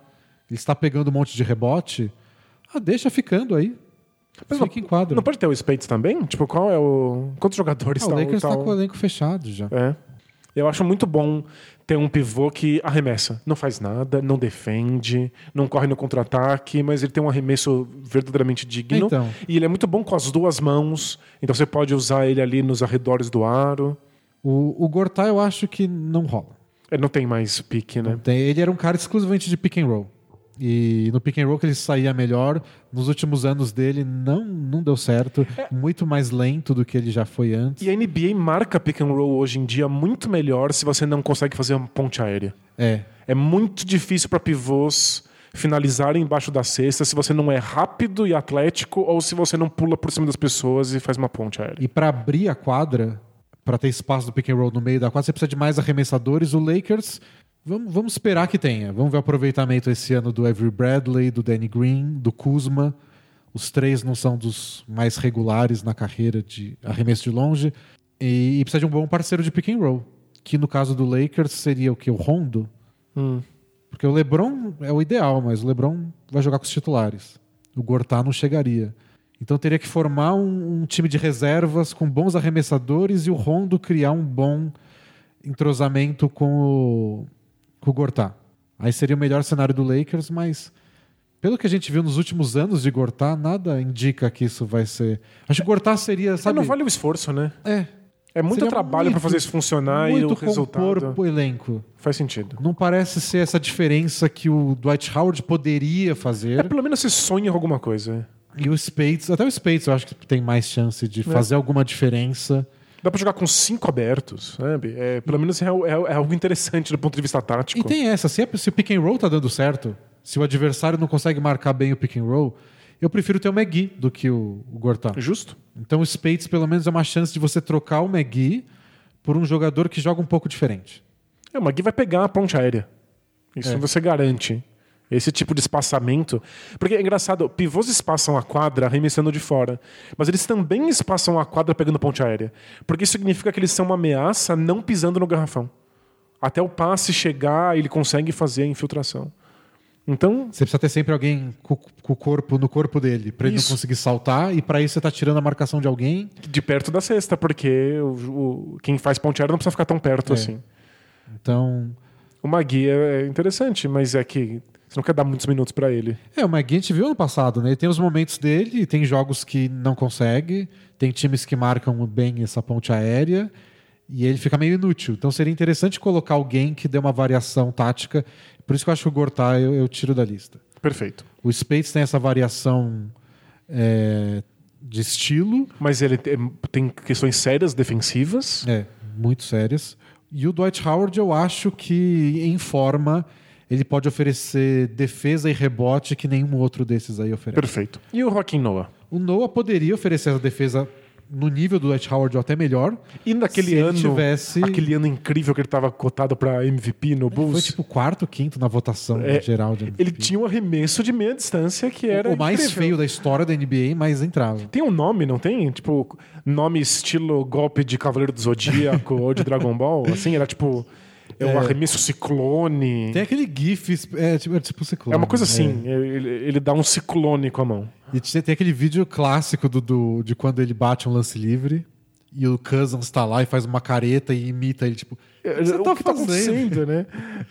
ele está pegando um monte de rebote. Ah, deixa ficando aí. Mas Fica em quadra. Não pode ter o Spates também? Tipo, qual é o. Quantos jogadores Ah, o tá- Lakers tá está o- com o elenco fechado já. É. Eu acho muito bom ter um pivô que arremessa. Não faz nada, não defende, não corre no contra-ataque, mas ele tem um arremesso verdadeiramente digno. Então. E ele é muito bom com as duas mãos, então você pode usar ele ali nos arredores do aro. O, o Gortá eu acho que não rola. Ele não tem mais pique, né? Tem- ele era um cara exclusivamente de pick and roll. E no pick and roll que ele saía melhor, nos últimos anos dele não, não deu certo. Muito mais lento do que ele já foi antes. E a NBA marca pick and roll hoje em dia muito melhor se você não consegue fazer uma ponte aérea. É. É muito difícil para pivôs finalizarem embaixo da cesta se você não é rápido e atlético ou se você não pula por cima das pessoas e faz uma ponte aérea. E para abrir a quadra, para ter espaço do pick and roll no meio da quadra, você precisa de mais arremessadores. O Lakers, vamos, vamos esperar que tenha. Vamos ver o aproveitamento esse ano do Avery Bradley, do Danny Green, do Kuzma. Os três não são dos mais regulares na carreira de arremesso de longe. E, e precisa de um bom parceiro de pick and roll. Que no caso do Lakers seria o que? O Rondo? Hum. Porque o LeBron é o ideal, mas o LeBron vai jogar com os titulares. O Gortá não chegaria. Então teria que formar um, um time de reservas com bons arremessadores e o Rondo criar um bom entrosamento com o, com o Gortá. Aí seria o melhor cenário do Lakers, mas pelo que a gente viu nos últimos anos de Gortá, nada indica que isso vai ser. Acho que Gortá seria, sabe? não vale o esforço, né? É. É muito Seria trabalho pra fazer isso funcionar e o resultado o elenco. faz sentido. Não parece ser essa diferença que o Dwight Howard poderia É, fazer. pelo menos você sonha alguma coisa. E o Spades, até o Spades eu acho que tem mais chance de fazer alguma diferença. Dá pra jogar com cinco abertos, sabe? É, pelo menos é, é- é algo interessante do ponto de vista tático. E tem essa, se, a- se o pick and roll tá dando certo, se o adversário não consegue marcar bem o pick and roll, eu prefiro ter o McGee do que o, o Gortá. Justo? Então o Spades pelo menos é uma chance de você trocar o McGee por um jogador que joga um pouco diferente. É, o Magui vai pegar a ponte aérea. Isso É. você garante. Esse tipo de espaçamento. Porque é engraçado, pivôs espaçam a quadra arremessando de fora. Mas eles também espaçam a quadra pegando ponte aérea. Porque isso significa que eles são uma ameaça não pisando no garrafão. Até o passe chegar, ele consegue fazer a infiltração. Então, Você precisa ter sempre alguém com, com o corpo no corpo dele, pra ele não conseguir saltar, e pra isso você tá tirando a marcação de alguém. de perto da cesta, porque o, o- quem faz ponte aérea não precisa ficar tão perto É. assim. Então. O Magui é interessante, mas é que você não quer dar muitos minutos pra ele. É, o McGee a gente viu ano passado, né? Ele tem os momentos dele, tem jogos que não consegue, tem times que marcam bem essa ponte aérea, e ele fica meio inútil. Então seria interessante colocar alguém que dê uma variação tática. Por isso que eu acho que o Gortá eu, eu tiro da lista. Perfeito. O Spades tem essa variação é, de estilo, Mas ele tem, tem questões sérias defensivas. é, muito sérias. E o Dwight Howard, eu acho que em forma ele pode oferecer defesa e rebote que nenhum outro desses aí oferece. Perfeito. E o Rockin' Noah? O Noah poderia oferecer essa defesa no nível do Dwight Howard ou até melhor. E naquele Se ele ano, tivesse- aquele ano incrível que ele estava cotado para MVP no Bulls, Foi tipo quarto, quinto na votação É, geral de MVP. ele tinha um arremesso de meia distância que era o mais incrível. feio da história da NBA, mas entrava. Tem um nome, não tem? Tipo, nome estilo golpe de Cavaleiro do Zodíaco ou de Dragon Ball? Assim, era tipo. É um É. arremesso ciclone. Tem aquele GIF, é tipo, é tipo ciclone. É uma coisa assim. Ele, ele dá um ciclone com a mão. E tem aquele vídeo clássico do, do- de quando ele bate um lance livre e o Cousins tá lá e faz uma careta e imita ele, tipo. O que você o tá que tá fazendo? acontecendo, né?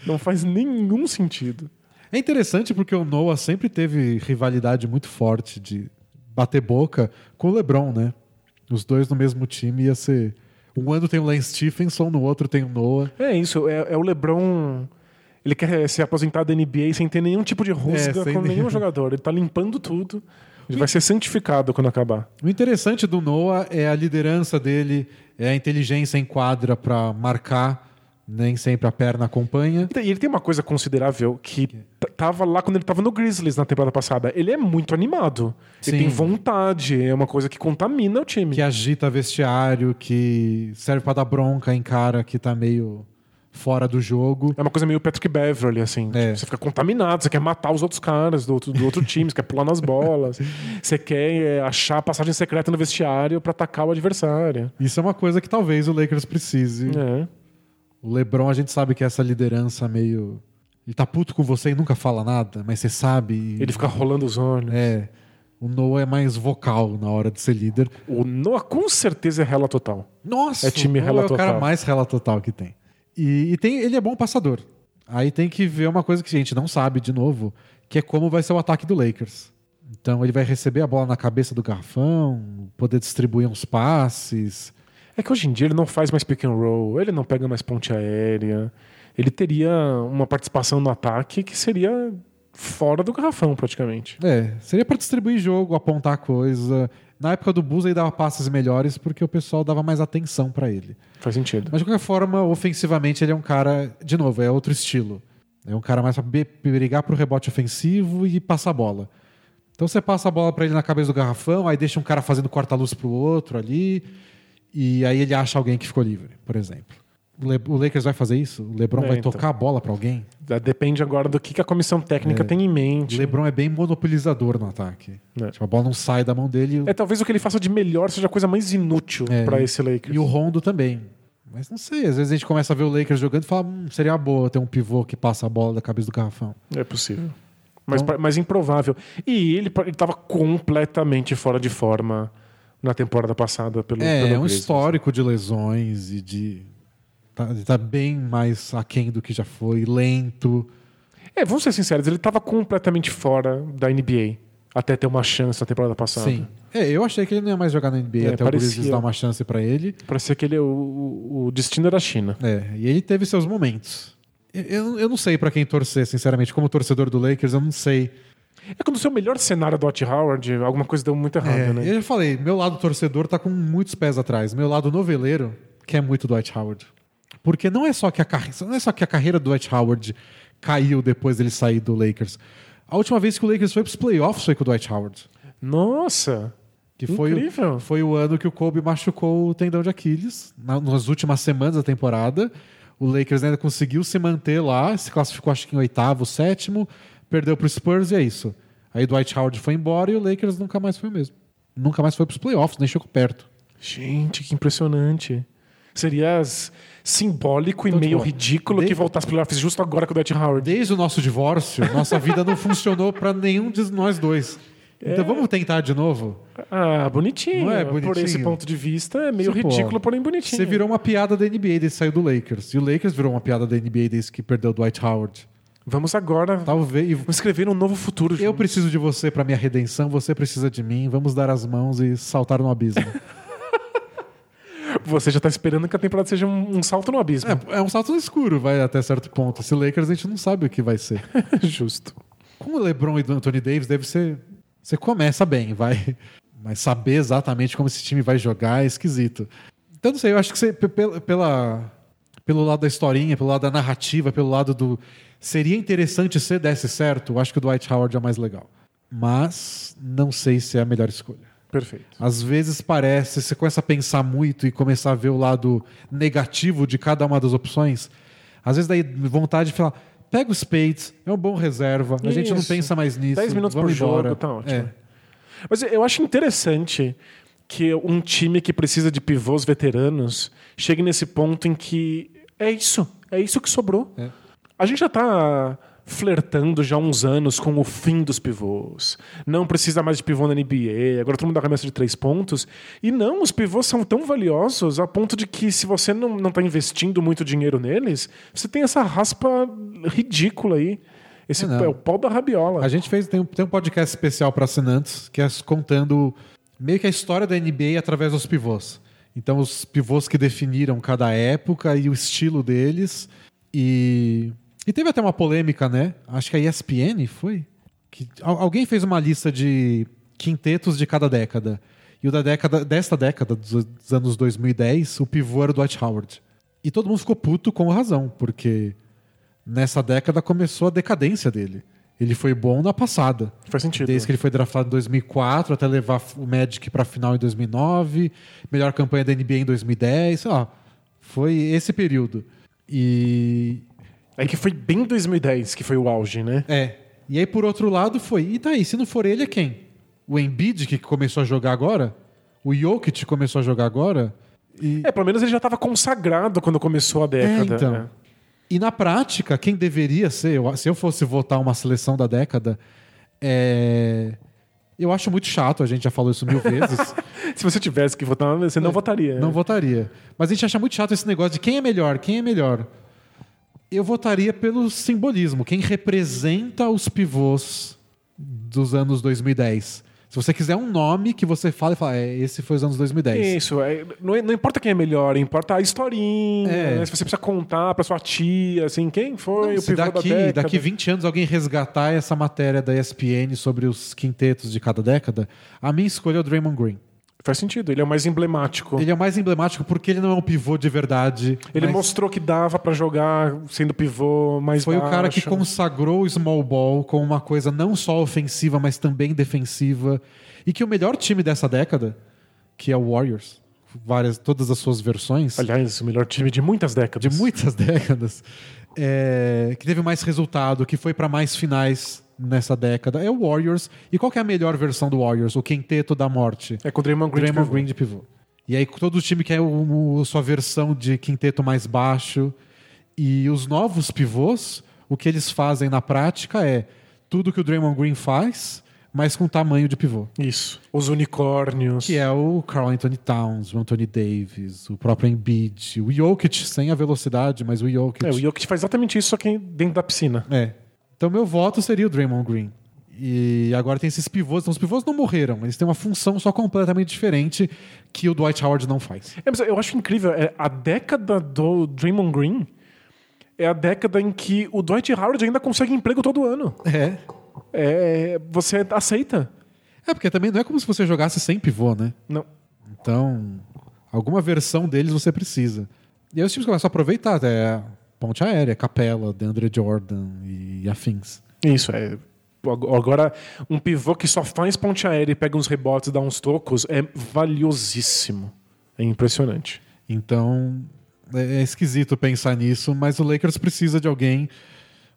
Não faz nenhum sentido. É interessante porque o Noah sempre teve rivalidade muito forte de bater boca com o LeBron, né? Os dois no mesmo time ia ser. Um ano tem o Lance Stephenson, no outro tem o Noah. É isso, é, é o LeBron. Ele quer se aposentar da NBA sem ter nenhum tipo de rusga É, com nenhum- nenhum jogador. Ele tá limpando tudo. Ele vai ser santificado quando acabar. O interessante do Noah é a liderança dele, é a inteligência em quadra para marcar, nem sempre a perna acompanha. E ele tem uma coisa considerável que tava lá quando ele tava no Grizzlies na temporada passada. Ele é muito animado. Ele Sim. tem vontade. É uma coisa que contamina o time. Que agita vestiário, que serve para dar bronca em cara que tá meio fora do jogo. É uma coisa meio Patrick Beverly, assim. É. Tipo, você fica contaminado, você quer matar os outros caras do outro, do outro time, você quer pular nas bolas. Você quer é, achar a passagem secreta no vestiário pra atacar o adversário. Isso é uma coisa que talvez o Lakers precise. É. O LeBron, a gente sabe que é essa liderança meio. Ele tá puto com você e nunca fala nada, mas você sabe. e- Ele fica rolando os olhos. É. O Noah é mais vocal na hora de ser líder. O Noah com certeza é rela total. Nossa, É time o Noah é o rela cara total. mais rela total que tem. E, e tem, ele é bom passador. Aí tem que ver uma coisa que a gente não sabe de novo, que é como vai ser o ataque do Lakers. Então ele vai receber a bola na cabeça do garrafão, poder distribuir uns passes. É que hoje em dia ele não faz mais pick and roll, ele não pega mais ponte aérea. Ele teria uma participação no ataque que seria fora do garrafão, praticamente. É, seria para distribuir jogo, apontar coisa. Na época do Bulls ele dava passes melhores porque o pessoal dava mais atenção para ele. Faz sentido. Mas de qualquer forma, ofensivamente ele é um cara, de novo, é outro estilo. É um cara mais pra be- brigar pro rebote ofensivo e passar a bola. Então você passa a bola para ele na cabeça do garrafão, aí deixa um cara fazendo corta-luz pro outro ali, e aí ele acha alguém que ficou livre, por exemplo. O, o Lakers vai fazer isso? O LeBron É, vai então. tocar a bola para alguém? Depende agora do que a comissão técnica tem em O mente. LeBron é bem monopolizador no ataque. É. Tipo, a bola não sai da mão dele. É talvez o que ele faça de melhor seja a coisa mais inútil É, pra e- esse Lakers. E o Rondo também. Mas não sei, às vezes a gente começa a ver o Lakers jogando e fala, hum, seria boa ter um pivô que passa a bola da cabeça do garrafão. É possível. Então- pa- mais improvável. E ele estava completamente fora de forma na temporada passada pelo, É, pelo é um Grizzlies. histórico de lesões e de. Tá, tá bem mais aquém do que já foi, lento. É, vamos ser sinceros, ele estava completamente fora da NBA até ter uma chance na temporada passada. Sim. É, eu achei que ele não ia mais jogar na NBA É, até parecia. o Grizzlies dar uma chance pra ele. Parecia que ele, o, o, o destino era a China. É, e ele teve seus momentos. Eu, eu, eu não sei pra quem torcer, sinceramente. Como torcedor do Lakers, eu não sei. É quando o seu melhor cenário do Dwight Howard, alguma coisa deu muito errado, É, né? Eu já falei, meu lado torcedor tá com muitos pés atrás. Meu lado noveleiro quer muito Dwight Howard. Porque não é só que a, carre... não é só que a carreira do Dwight Howard caiu depois dele sair do Lakers. A última vez que o Lakers foi pros playoffs foi com o Dwight Howard. Nossa! Que foi, Incrível. o, foi o ano que o Kobe machucou o tendão de Aquiles, na- nas últimas semanas da temporada. O Lakers ainda conseguiu se manter lá, se classificou acho que em oitavo, sétimo, perdeu pro Spurs e é isso. Aí Dwight Howard foi embora e o Lakers nunca mais foi o mesmo. Nunca mais foi pros playoffs, nem chegou perto. Gente, que impressionante. Seria simbólico e Então, meio tipo, ridículo de- que voltasse pro playoffs justo agora com o Dwight Howard. Desde o nosso divórcio, nossa vida não funcionou pra nenhum de nós dois. Então vamos tentar de novo? Ah, bonitinho. Não é Por bonitinho? esse ponto de vista, é meio Sim, pô. ridículo, porém bonitinho. Você virou uma piada da NBA desde que saiu do Lakers. E o Lakers virou uma piada da NBA desde que perdeu o Dwight Howard. Vamos agora Talvez. vamos escrever um novo futuro. Eu juntos. preciso de você pra minha redenção, você precisa de mim. Vamos dar as mãos e saltar no abismo. Você já tá esperando que a temporada seja um, um salto no abismo. é, é um salto no escuro, vai até certo ponto. Esse Lakers a gente não sabe o que vai ser. Justo. Com o LeBron e o Anthony Davis, deve ser. Você começa bem, vai. Mas saber exatamente como esse time vai jogar é esquisito. Então, não sei, eu acho que você, pe- pela, pela- pelo lado da historinha, pelo lado da narrativa, pelo lado do. Seria interessante se desse certo, eu acho que o Dwight Howard é o mais legal. Mas não sei se é a melhor escolha. Perfeito. Às vezes parece, você começa a pensar muito e começar a ver o lado negativo de cada uma das opções. Às vezes daí vontade de falar, pega o Spades, é um bom reserva, a gente não pensa mais nisso. 10 minutos por embora. jogo, tá ótimo. É. Mas eu acho interessante que um time que precisa de pivôs veteranos chegue nesse ponto em que é isso, é isso que sobrou. É. A gente já tá flertando já há uns anos com o fim dos pivôs. Não precisa mais de pivô na NBA, agora todo mundo dá arremesso de três pontos. E não, os pivôs são tão valiosos a ponto de que se você não, não tá investindo muito dinheiro neles, você tem essa raspa ridícula aí. Esse É, é o pau da rabiola. A gente fez, tem um, tem um podcast especial para assinantes, que é contando meio que a história da NBA através dos pivôs. Então, os pivôs que definiram cada época e o estilo deles. E, e teve até uma polêmica, né? Acho que a ESPN foi. Que, al- alguém fez uma lista de quintetos de cada década. E o da década, desta década, dos, dos anos 2010, o pivô era o Dwight Howard. E todo mundo ficou puto com razão, porque nessa década começou a decadência dele. Ele foi bom na passada. Faz sentido. Desde que ele foi draftado em 2004 até levar o Magic para a final em 2009, melhor campanha da NBA em 2010, sei lá. Foi esse período. E É que foi bem 2010 que foi o auge, né? é, e aí por outro lado foi, e daí, se não for ele é quem? O Embiid que começou a jogar agora? O Jokic começou a jogar agora? E, É, pelo menos ele já estava consagrado quando começou a década. É, então. né? E na prática, quem deveria ser, eu- se eu fosse votar uma seleção da década, é... eu acho muito chato, a gente já falou isso mil vezes. Se você tivesse que votar, você não votaria. É. Não votaria. Mas a gente acha muito chato esse negócio de quem é melhor, quem é melhor. Eu votaria pelo simbolismo, quem representa os pivôs dos anos 2010. Se você quiser um nome que você fala e fala, é, esse foi os anos 2010. Isso, é, não, não importa quem é melhor, importa a historinha. É. né? Se você precisa contar pra sua tia, assim, quem foi Não, o se pivô daqui, da década. daqui 20 anos alguém resgatar essa matéria da ESPN sobre os quintetos de cada década, a minha escolha é o Draymond Green. Faz sentido, ele é o mais emblemático. Ele é o mais emblemático porque ele não é um pivô de verdade. Ele mas mostrou que dava pra jogar sendo pivô mais Foi o cara que baixo. consagrou o small ball como uma coisa não só ofensiva, mas também defensiva. E que o melhor time dessa década, que é o Warriors, várias, todas as suas versões, Aliás, o melhor time de muitas décadas. de muitas décadas, é, que teve mais resultado, que foi para mais finais nessa década, é o Warriors. E qual é a melhor versão do Warriors? O quinteto da morte. É com o Draymond Green. de Draymond pivô. Green de pivô. E aí todo o time quer o, o- sua versão de quinteto mais baixo. E os novos pivôs, o que eles fazem na prática é tudo que o Draymond Green faz, mas com tamanho de pivô. Isso. Os unicórnios. Que é o Carl Anthony Towns, o Anthony Davis, o próprio Embiid, o Jokic, sem a velocidade, mas o Jokic. É, o Jokic faz exatamente isso, só que dentro da piscina. É. Então meu voto seria o Draymond Green. E agora tem esses pivôs. Então, os pivôs não morreram, eles têm uma função só completamente diferente que o Dwight Howard não faz. É, mas eu acho incrível. É, a década do Draymond Green é a década em que o Dwight Howard ainda consegue emprego todo ano. É. É, você aceita. É, porque também não é como se você jogasse sem pivô, né? Não. Então, alguma versão deles você precisa. E aí os times começam a aproveitar até ponte aérea, capela, DeAndre Jordan e afins. Isso, é. Agora, um pivô que só faz ponte aérea e pega uns rebotes e dá uns tocos é valiosíssimo. É impressionante. Então, é esquisito pensar nisso, mas o Lakers precisa de alguém.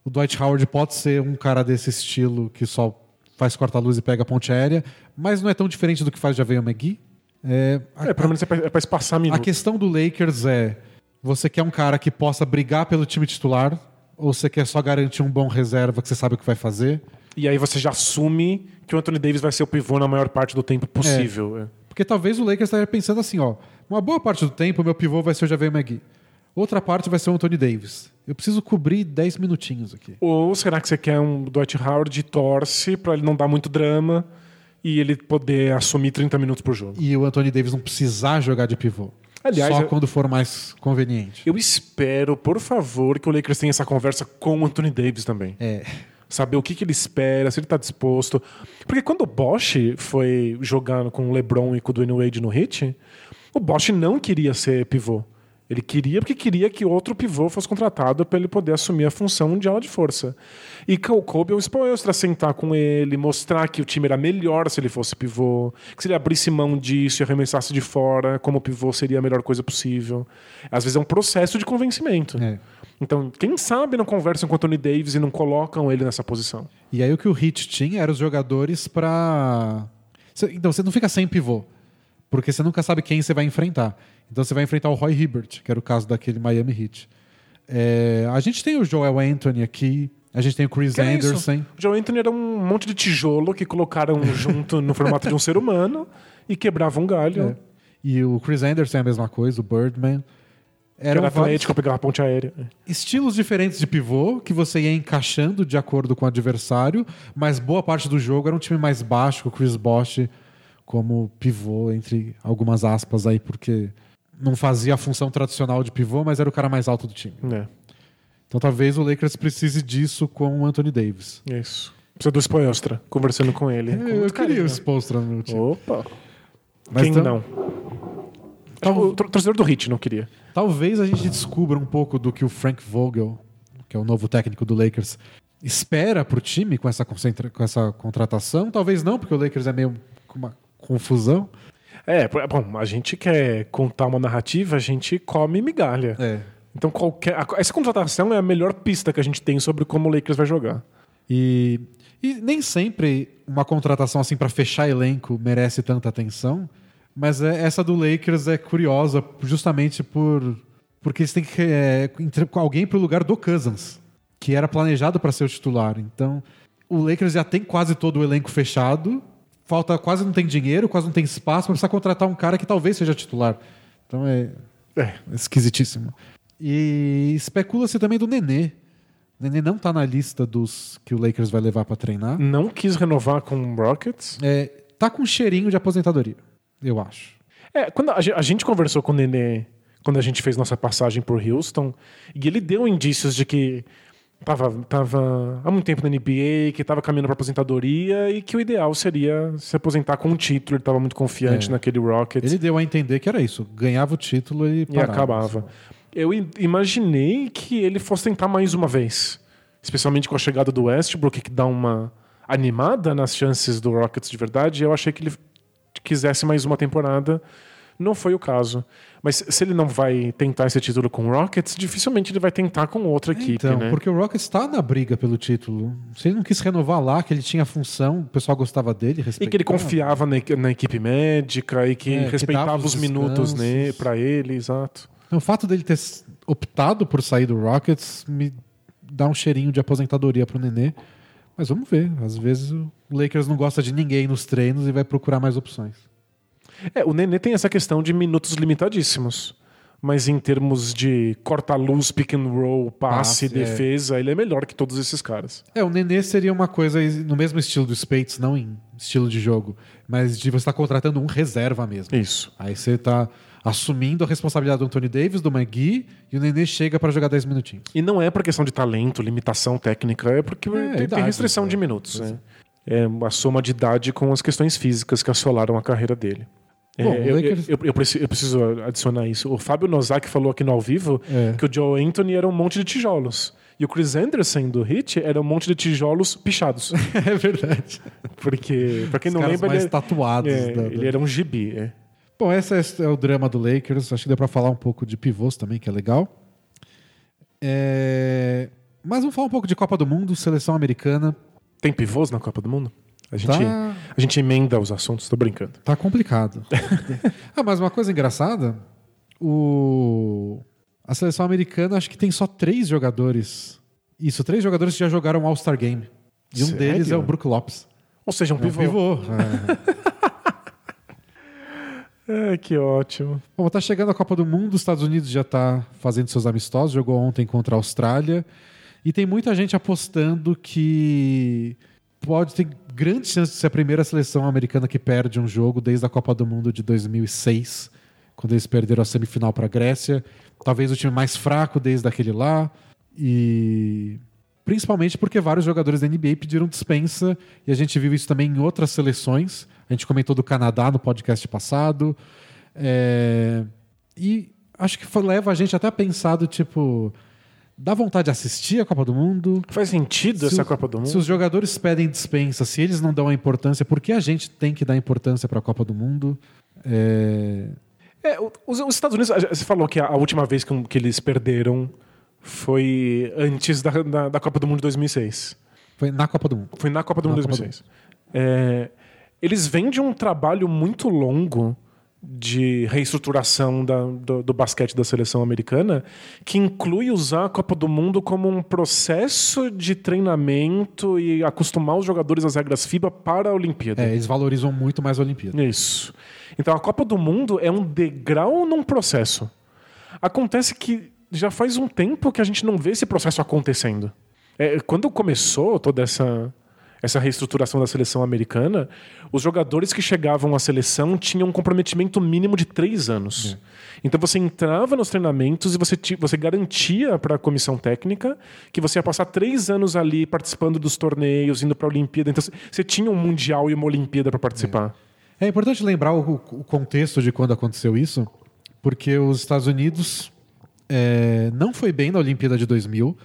O Dwight Howard pode ser um cara desse estilo que só faz corta-luz e pega ponte aérea, mas não é tão diferente do que faz Javier McGee. É, a, é, pelo menos é pra, é espaçar minutos. A questão do Lakers é: você quer um cara que possa brigar pelo time titular, ou você quer só garantir um bom reserva que você sabe o que vai fazer? E aí você já assume que o Anthony Davis vai ser o pivô na maior parte do tempo possível. É. Porque talvez o Lakers esteja pensando assim, ó, uma boa parte do tempo o meu pivô vai ser o Javier McGee. Outra parte vai ser o Anthony Davis. Eu preciso cobrir 10 minutinhos aqui. Ou será que você quer um Dwight Howard e torce para ele não dar muito drama e ele poder assumir 30 minutos por jogo? E o Anthony Davis não precisar jogar de pivô. Aliás, Só quando for mais conveniente. Eu espero, por favor, que o Lakers tenha essa conversa com o Anthony Davis também. É saber o que, que ele espera, se ele está disposto. Porque quando o Bosch foi jogando com o LeBron e com o Dwayne Wade no Hit, o Bosch não queria ser pivô. Ele queria porque queria que outro pivô fosse contratado para ele poder assumir a função de ala de força. E o Kobe é o Spoelstra sentar com ele, mostrar que o time era melhor se ele fosse pivô, que se ele abrisse mão disso e arremessasse de fora, como pivô seria a melhor coisa possível. Às vezes é um processo de convencimento. É. Então, quem sabe não conversam com o Anthony Davis e não colocam ele nessa posição. E aí o que o Heat tinha eram os jogadores para. Então, você não fica sem pivô, porque você nunca sabe quem você vai enfrentar. Então, você vai enfrentar o Roy Hibbert, que era o caso daquele Miami Heat. É... A gente tem o Joel Anthony aqui, a gente tem o Chris que Anderson. É o Joel Anthony era um monte de tijolo que colocaram junto no formato de um ser humano e quebravam um galho. É. E o Chris Anderson é a mesma coisa, o Birdman. Era atlético, pegava ponte aérea. Estilos diferentes de pivô que você ia encaixando de acordo com o adversário, mas boa parte do jogo era um time mais baixo, o Chris Bosh como pivô, entre algumas aspas aí, porque não fazia a função tradicional de pivô, mas era o cara mais alto do time. É. Então talvez o Lakers precise disso com o Anthony Davis. Isso. Precisa do Spoelstra, conversando com ele. É, com eu queria o Spoelstra no meu time. Opa! Mas Quem então... não? Tal... O torcedor do Hit não queria. Talvez a gente descubra um pouco do que o Frank Vogel, que é o novo técnico do Lakers, espera para o time com essa, com essa contratação. Talvez não, porque o Lakers é meio uma confusão. É, bom, a gente quer contar uma narrativa, a gente come migalha. É. Então qualquer essa contratação é a melhor pista que a gente tem sobre como o Lakers vai jogar. E, e nem sempre uma contratação assim para fechar elenco merece tanta atenção. Mas é, essa do Lakers é curiosa justamente por porque eles têm que é, alguém para o lugar do Cousins, que era planejado para ser o titular. Então, o Lakers já tem quase todo o elenco fechado, falta quase não tem dinheiro, quase não tem espaço para precisar contratar um cara que talvez seja titular. Então é, é esquisitíssimo. E especula-se também do Nenê. O Nenê não está na lista dos que o Lakers vai levar para treinar. Não quis renovar com o Rockets? É, tá com cheirinho de aposentadoria eu acho. É, quando a, a gente conversou com o Nenê quando a gente fez nossa passagem por Houston, e ele deu indícios de que tava, tava há muito tempo na NBA, que estava caminhando para aposentadoria e que o ideal seria se aposentar com um título. Ele estava muito confiante é. naquele Rockets. Ele deu a entender que era isso, ganhava o título e, e acabava. Eu imaginei que ele fosse tentar mais uma vez, especialmente com a chegada do Westbrook, que dá uma animada nas chances do Rockets de verdade. Eu achei que ele quisesse mais uma temporada. Não foi o caso. Mas se ele não vai tentar esse título com o Rockets, dificilmente ele vai tentar com outra equipe. Então, né? porque o Rockets está na briga pelo título. Se ele não quis renovar lá, que ele tinha função, o pessoal gostava dele, E que ele confiava na, na equipe médica e que é, respeitava que os, os minutos né, para ele, exato. Então, o fato dele ter optado por sair do Rockets me dá um cheirinho de aposentadoria pro Nenê. Mas vamos ver. Às vezes o Lakers não gosta de ninguém nos treinos e vai procurar mais opções. É, o Nenê tem essa questão de minutos limitadíssimos. Mas em termos de corta-luz, pick and roll, passe, Passe, é. defesa, ele é melhor que todos esses caras. É, o Nenê seria uma coisa no mesmo estilo do Spates, não em estilo de jogo, mas de você estar contratando um reserva mesmo. Isso. Aí você tá assumindo a responsabilidade do Anthony Davis, do McGee, e o Nenê chega para jogar 10 minutinhos. E não é por questão de talento, limitação técnica, é porque tem, tem idade, restrição é. de minutos. né? É a soma de idade com as questões físicas que assolaram a carreira dele. É, Bom, o eu, Lakers- eu- eu preciso, eu preciso adicionar isso. O Fábio Nozak falou aqui no ao vivo É. que o Joe Anthony era um monte de tijolos. E o Chris Anderson do Hit era um monte de tijolos pichados. é verdade. Porque, pra quem Os não lembra, mais ele, tatuados. é, da- ele era um gibi. é. Bom, esse é o drama do Lakers. Acho que deu pra falar um pouco de pivôs também, que é legal. É, Mas vamos falar um pouco de Copa do Mundo, seleção americana. Tem pivôs na Copa do Mundo? A gente, Tá, a gente emenda os assuntos, tô brincando. tá complicado. ah, mas uma coisa engraçada: o... a seleção americana acho que tem só três jogadores. Isso, três jogadores que já jogaram All-Star Game. E um Sério? deles é o Brook Lopes. Ou seja, um É um pivô. pivô. É. É, que ótimo. Bom, tá chegando a Copa do Mundo, os Estados Unidos já tá fazendo seus amistosos, jogou ontem contra a Austrália. E tem muita gente apostando que pode ter grandes chances de ser a primeira seleção americana que perde um jogo desde a Copa do Mundo de 2006, quando eles perderam a semifinal para a Grécia. Talvez o time mais fraco desde aquele lá. E principalmente porque vários jogadores da NBA pediram dispensa e a gente viu isso também em outras seleções. A gente comentou do Canadá no podcast passado. É, E acho que leva a gente até a pensar do tipo. Dá vontade de assistir a Copa do Mundo? Faz sentido Se essa o- Copa do Mundo? Se os jogadores pedem dispensa, se eles não dão a importância, por que a gente tem que dar importância para a Copa do Mundo? É, É, os, os Estados Unidos, você falou que a, a última vez que, um- que eles perderam foi antes da, da, da Copa do Mundo de 2006. Foi na Copa do Mundo. Foi na Copa do Na Mundo de Copa do 2006. É, eles vêm de um trabalho muito longo de reestruturação da- do, do basquete da seleção americana, que inclui usar a Copa do Mundo como um processo de treinamento e acostumar os jogadores às regras FIBA para a Olimpíada. É, eles valorizam muito mais a Olimpíada. Isso. Então a Copa do Mundo é um degrau num processo. Acontece que já faz um tempo que a gente não vê esse processo acontecendo. É, quando começou toda essa, essa reestruturação da seleção americana, os jogadores que chegavam à seleção tinham um comprometimento mínimo de três anos. Então você entrava nos treinamentos e você, você garantia para a comissão técnica que você ia passar três anos ali participando dos torneios, indo para a Olimpíada. Então você tinha um Mundial e uma Olimpíada para participar. É importante lembrar o, o contexto de quando aconteceu isso, porque os Estados Unidos é, não foi bem na Olimpíada de 2000.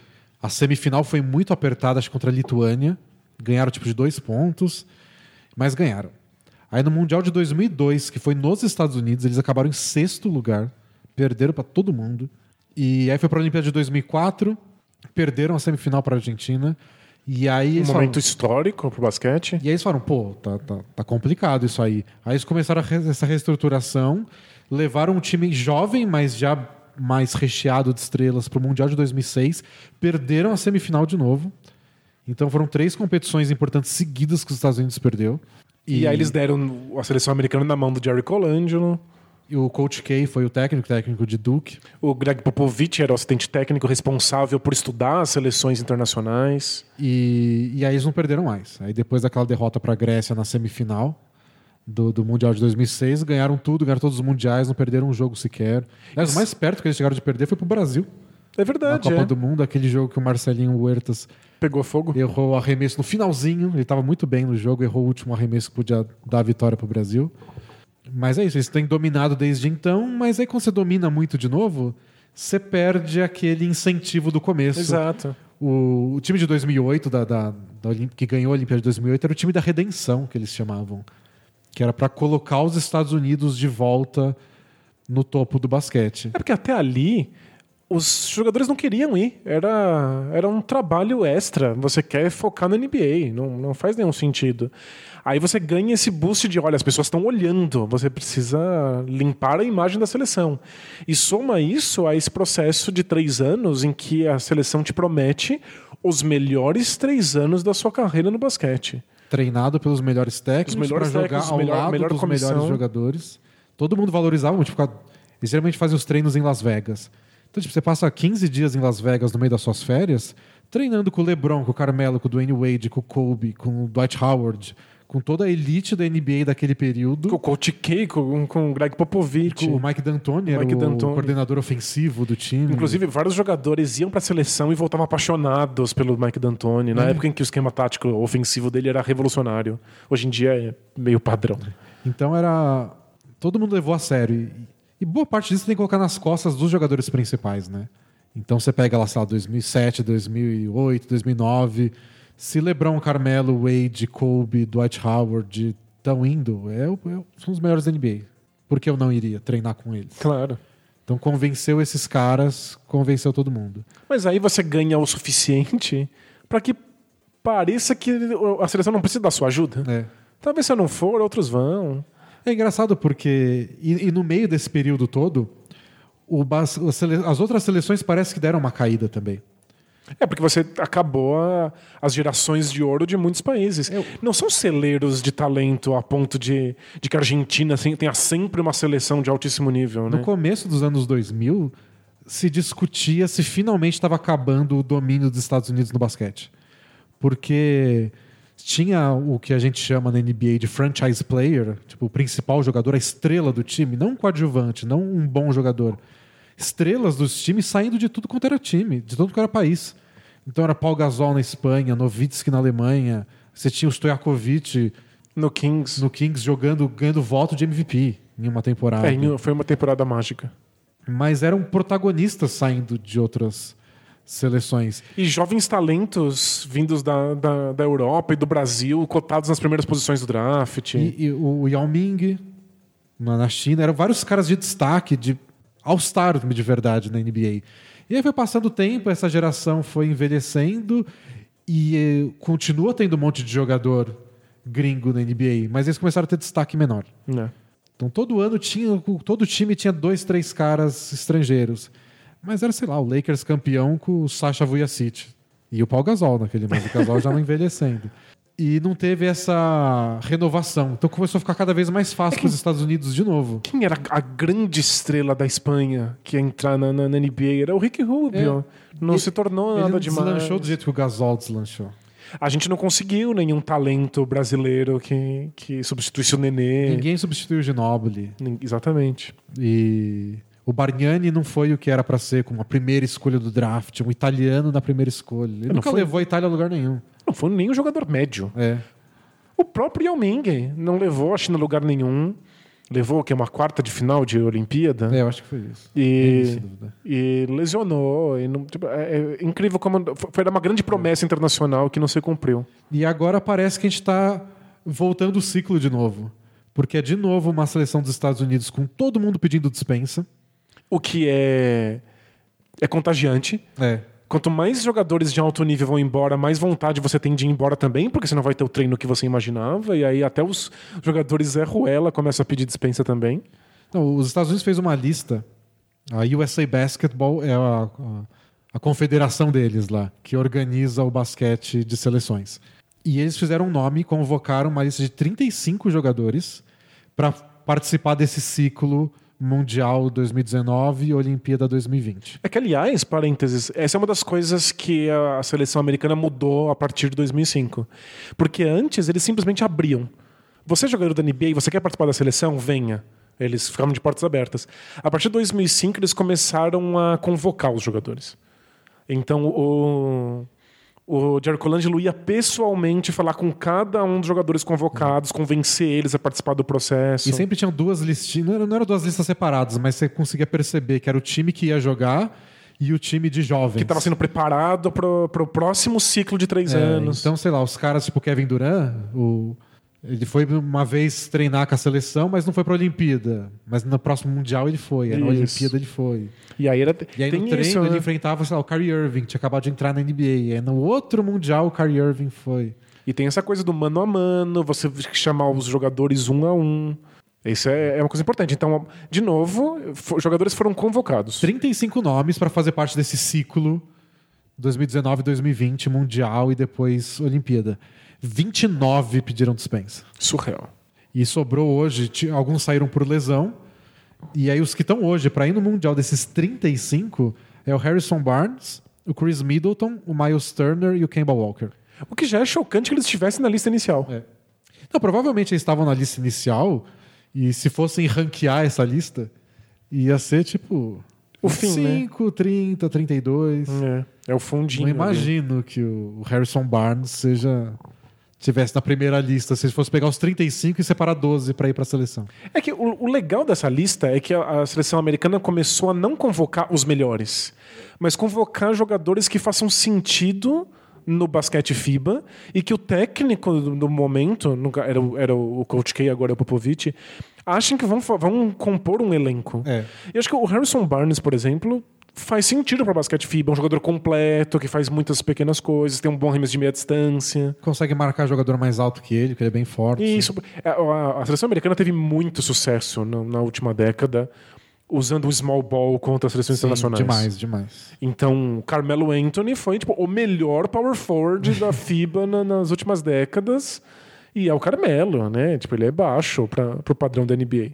A semifinal foi muito apertada, acho contra a Lituânia. Ganharam tipo de dois pontos, mas ganharam. Aí no Mundial de 2002, que foi nos Estados Unidos, eles acabaram em sexto lugar, perderam para todo mundo. E aí foi para a Olimpíada de 2004, perderam a semifinal para a Argentina. E aí Um momento falaram, histórico pro basquete. e aí eles falaram, pô, tá, tá, tá complicado isso aí. Aí eles começaram re- essa reestruturação, levaram um time jovem, mas já mais recheado de estrelas para o Mundial de 2006, perderam a semifinal de novo. Então foram três competições importantes seguidas que os Estados Unidos perdeu. E, aí eles deram a seleção americana na mão do Jerry Colangelo. e o Coach K foi o técnico, técnico de Duke. O Greg Popovich era o assistente técnico responsável por estudar as seleções internacionais. E, e aí eles não perderam mais. Aí depois daquela derrota para a Grécia na semifinal do, do Mundial de 2006, ganharam tudo, ganharam todos os mundiais, não perderam um jogo sequer. Aliás, o mais perto que eles chegaram de perder foi pro Brasil. É Na verdade, Copa é. do Mundo, aquele jogo que o Marcelinho Huertas Pegou fogo. errou o arremesso no finalzinho. Ele estava muito bem no jogo, errou o último arremesso que podia dar a vitória pro Brasil. Mas é isso, eles têm dominado desde então, mas aí quando você domina muito de novo, você perde aquele incentivo do começo. Exato. O, o time de 2008, da, da, da Olim- que ganhou a Olimpíada de 2008, era o time da redenção, que eles chamavam. Que era para colocar os Estados Unidos de volta no topo do basquete. É porque até ali os jogadores não queriam ir. Era, era um trabalho extra. Você quer focar na NBA. Não, não faz nenhum sentido. Aí você ganha esse boost de, olha, as pessoas estão olhando. Você precisa limpar a imagem da seleção. E soma isso a esse processo de três anos em que a seleção te promete os melhores três anos da sua carreira no basquete. Treinado pelos melhores técnicos, pra jogar técnicos, ao melhor- lado melhor dos comissão. melhores jogadores. Todo mundo valorizava. Ficava... Eles geralmente fazem os treinos em Las Vegas. Então, tipo, você passa 15 dias em Las Vegas no meio das suas férias, treinando com o LeBron, com o Carmelo, com o Dwayne Wade, com o Kobe, com o Dwight Howard, com toda a elite da NBA daquele período. Com o Coach K, com, com o Greg Popovich. Com o Mike D'Antoni, era Mike o D'Antoni. coordenador ofensivo do time. Inclusive, vários jogadores iam pra seleção e voltavam apaixonados pelo Mike D'Antoni, na Uhum. época em que o esquema tático ofensivo dele era revolucionário. Hoje em dia é meio padrão. Então era. Todo mundo levou a sério. E, e boa parte disso tem que colocar nas costas dos jogadores principais, né? Então você pega lá, sei lá, 2007, 2008, 2009. Se LeBron, Carmelo, Wade, Kobe, Dwight Howard estão indo, é, é são os melhores da NBA. Por que eu não iria treinar com eles? Claro. Então convenceu esses caras, convenceu todo mundo. Mas aí você ganha o suficiente pra que pareça que a seleção não precisa da sua ajuda. É. Talvez se eu não for, outros vão. É engraçado porque, e, e no meio desse período todo, o bas- a sele- as outras seleções parece que deram uma caída também. É porque você acabou a- as gerações de ouro de muitos países. Não são celeiros de talento a ponto de, de que a Argentina assim, tenha sempre uma seleção de altíssimo nível, né? No começo dos anos 2000, se discutia se finalmente estava acabando o domínio dos Estados Unidos no basquete. Porque tinha o que a gente chama na NBA de franchise player, tipo o principal jogador, a estrela do time, não um coadjuvante, não um bom jogador. Estrelas dos times saindo de tudo quanto era time, de todo quanto era país. Então era Paul Gasol na Espanha, Nowitzki na Alemanha, você tinha o Stojakovic No Kings. no Kings jogando, ganhando voto de MVP em uma temporada É, foi uma temporada mágica. mas eram protagonistas saindo de outras seleções. E jovens talentos vindos da, da, da Europa e do Brasil, cotados nas primeiras posições do draft. E, e o Yao Ming na na China, eram vários caras de destaque, de All-Star de verdade na NBA. E aí foi passando o tempo, essa geração foi envelhecendo e eh, continua tendo um monte de jogador gringo na NBA, mas eles começaram a ter destaque menor. né? Então todo ano tinha, todo time tinha dois, três caras estrangeiros. Mas era, sei lá, o Lakers campeão com o Sasha Vujacic. E o Paul Gasol naquele mês. O Gasol já não envelhecendo. E não teve essa renovação. Então começou a ficar cada vez mais fácil para os Estados Unidos de novo. Quem era a grande estrela da Espanha que ia entrar na, na- na NBA? Era o Ricky Rubio. Não Ele- se tornou Ele nada não demais. deslanchou do jeito que o Gasol deslanchou. A gente não conseguiu nenhum talento brasileiro que, que substituísse o Nenê. Ninguém substituiu o Ginobili. Nin- Exatamente. E o Bargnani não foi o que era para ser como a primeira escolha do draft, um italiano na primeira escolha. Ele Não nunca foi- levou a Itália a lugar nenhum. Não foi nenhum jogador médio. É. O próprio Yao Ming não levou a China a lugar nenhum. Levou que é uma quarta de final de Olimpíada. É, eu acho que foi isso. E, e lesionou. E não- tipo, é, é incrível como. Foi uma grande promessa internacional que não se cumpriu. E agora parece que a gente está voltando o ciclo de novo. Porque é de novo uma seleção dos Estados Unidos com todo mundo pedindo dispensa. O que é, é contagiante. É. Quanto mais jogadores de alto nível vão embora, mais vontade você tem de ir embora também, porque você não vai ter o treino que você imaginava. E aí até os jogadores Zé Ruela começam a pedir dispensa também. Não, os Estados Unidos fez uma lista. A USA Basketball é a, a- a confederação deles lá, que organiza o basquete de seleções. E eles fizeram um nome, convocaram uma lista de 35 jogadores para participar desse ciclo Mundial 2019 e Olimpíada 2020. É que, aliás, parênteses, essa é uma das coisas que a seleção americana mudou a partir de 2005. Porque antes eles simplesmente abriam. Você é jogador da NBA e você quer participar da seleção? Venha. Eles ficavam de portas abertas. A partir de 2005 eles começaram a convocar os jogadores. Então o, o Jerry Colangelo ia pessoalmente falar com cada um dos jogadores convocados, convencer eles a participar do processo. E sempre tinham duas listinhas, não eram, não eram duas listas separadas, mas você conseguia perceber que era o time que ia jogar e o time de jovens. Que estava sendo preparado para o próximo ciclo de três É, anos. Então, sei lá, os caras tipo Kevin Durant, o, Ele foi uma vez treinar com a seleção, mas não foi para a Olimpíada. Mas no próximo Mundial ele foi. Aí Na. Olimpíada ele foi. E aí, era, E aí tem no treino isso, né? ele enfrentava sei lá, o Kyrie Irving, que tinha acabado de entrar na NBA. E aí no outro Mundial o Kyrie Irving foi. E tem essa coisa do mano a mano, você chamar os jogadores um a um. Isso é, é uma coisa importante. Então, de novo, jogadores foram convocados. 35 nomes para fazer parte desse ciclo 2019-2020, Mundial e depois Olimpíada. 29 pediram dispensa. Surreal. E sobrou hoje, alguns saíram por lesão. E aí os que estão hoje para ir no Mundial desses 35 é o Harrison Barnes, o Chris Middleton, o Miles Turner e o Kemba Walker. O que já é chocante que eles estivessem na lista inicial. É. Não, provavelmente eles estavam na lista inicial e se fossem ranquear essa lista, ia ser tipo O fim, né? 5, 30, 32. É, é o fundinho. Não ali. imagino que o Harrison Barnes seja tivesse na primeira lista, se fosse pegar os 35 e separar 12 para ir para a seleção. É que o, o legal dessa lista é que a, a seleção americana começou a não convocar os melhores, mas convocar jogadores que façam sentido no basquete FIBA e que o técnico do, do momento, no ca- era, o- era o Coach K, agora é o Popovich, achem que vão, vão compor um elenco. É. E acho que o Harrison Barnes, por exemplo, faz sentido para basquete FIBA, é um jogador completo, que faz muitas pequenas coisas, tem um bom arremesso de meia distância. Consegue marcar jogador mais alto que ele, que ele é bem forte. Isso. A, a- a seleção americana teve muito sucesso na, na última década usando o small ball contra as seleções Sim, internacionais. demais, demais. Então, Carmelo Anthony foi tipo, o melhor power forward da FIBA na- nas últimas décadas. E é o Carmelo, né? Tipo, ele é baixo para o padrão da NBA.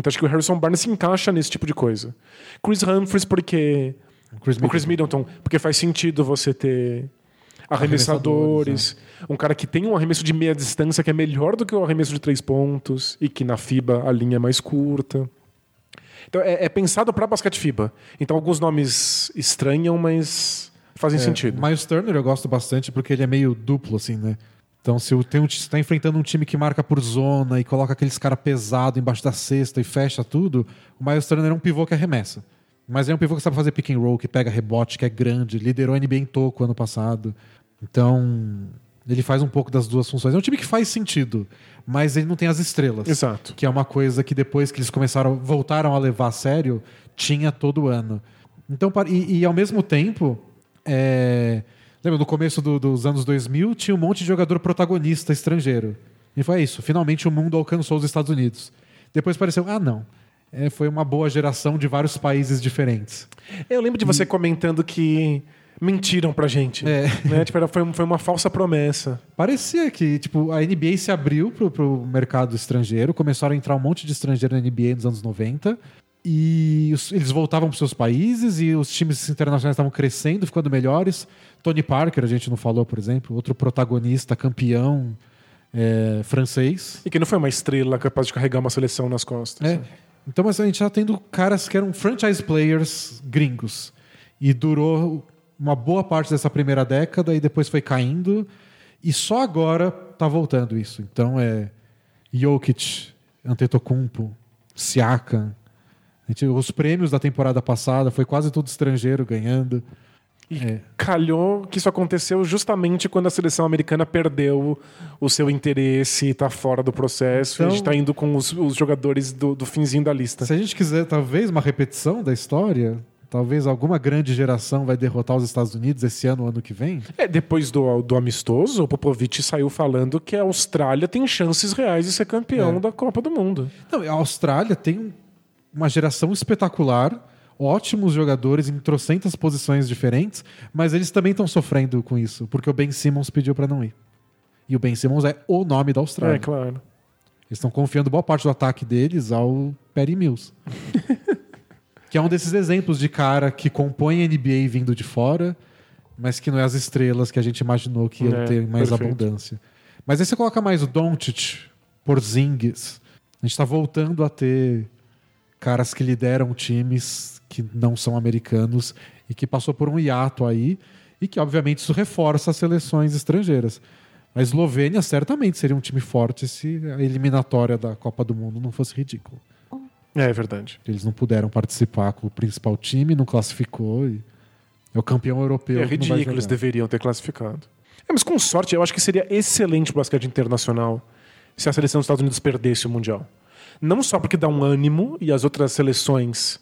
Então acho que o Harrison Barnes se encaixa nesse tipo de coisa. Chris Humphries, porque. O Chris O Chris Middleton, porque faz sentido você ter arremessadores, um cara que tem um arremesso de meia distância que é melhor do que o arremesso de três pontos e que na FIBA a linha é mais curta. Então é, é pensado para basquete FIBA. Então alguns nomes estranham, mas fazem sentido. Miles Turner eu gosto bastante porque ele é meio duplo, assim, né? Então, se tem um, você tá enfrentando um time que marca por zona e coloca aqueles cara pesado embaixo da cesta e fecha tudo, o Miles Turner é um pivô que arremessa. Mas é um pivô que sabe fazer pick and roll, que pega rebote, que é grande, liderou a NBA em toco ano passado. Então, ele faz um pouco das duas funções. É um time que faz sentido, mas ele não tem as estrelas. Exato. Que é uma coisa que depois que eles começaram, voltaram a levar a sério, tinha todo ano. Então, e, e ao mesmo tempo, é, lembra, no começo do- dos anos 2000, tinha um monte de jogador protagonista estrangeiro. E foi isso. Finalmente o mundo alcançou os Estados Unidos. Depois pareceu, ah, não. É, foi uma boa geração de vários países diferentes. Eu lembro de você comentando que mentiram pra gente. É. Né? Tipo, era- foi, foi uma falsa promessa. Parecia que tipo, a NBA se abriu pro, pro mercado estrangeiro, começaram a entrar um monte de estrangeiro na NBA nos anos 90. E os- eles voltavam para seus países e os times internacionais estavam crescendo, ficando melhores. Tony Parker, a gente não falou, por exemplo, outro protagonista, campeão é, francês. E que não foi uma estrela capaz de carregar uma seleção nas costas. É. Então, mas a gente tá tendo caras que eram franchise players gringos. E durou uma boa parte dessa primeira década e depois foi caindo. E só agora tá voltando isso. Então é Jokic, Antetokounmpo, Siakam. Gente- os prêmios da temporada passada foi quase todo estrangeiro ganhando. E É. calhou que isso aconteceu justamente quando a seleção americana perdeu o seu interesse e tá fora do processo. e a Então- gente tá indo com os, os jogadores do, do finzinho da lista. Se a gente quiser, talvez, uma repetição da história, talvez alguma grande geração vai derrotar os Estados Unidos esse ano ou ano que vem. É, depois do, do amistoso, o Popovich saiu falando que a Austrália tem chances reais de ser campeão É. da Copa do Mundo. Não, a Austrália tem um- uma geração espetacular, ótimos jogadores em trocentas posições diferentes, mas eles também estão sofrendo com isso, porque o Ben Simmons pediu para não ir. E o Ben Simmons é o nome da Austrália. É, claro. Eles estão confiando boa parte do ataque deles ao Perry Mills. que é um desses exemplos de cara que compõe a NBA vindo de fora, mas que não é as estrelas que a gente imaginou que iam É, ter mais perfeito. abundância. Mas aí você coloca mais o Doncic, Porzingis. A gente está voltando a ter caras que lideram times que não são americanos e que passou por um hiato aí e que obviamente isso reforça as seleções estrangeiras. A Eslovênia certamente seria um time forte se a eliminatória da Copa do Mundo não fosse ridícula. É, é verdade. Eles não puderam participar com o principal time, não classificou e é o campeão europeu. é ridículo, eles deveriam ter classificado. É, mas com sorte, eu acho que seria excelente o basquete internacional se a seleção dos Estados Unidos perdesse o Mundial. Não só porque dá um ânimo e as outras seleções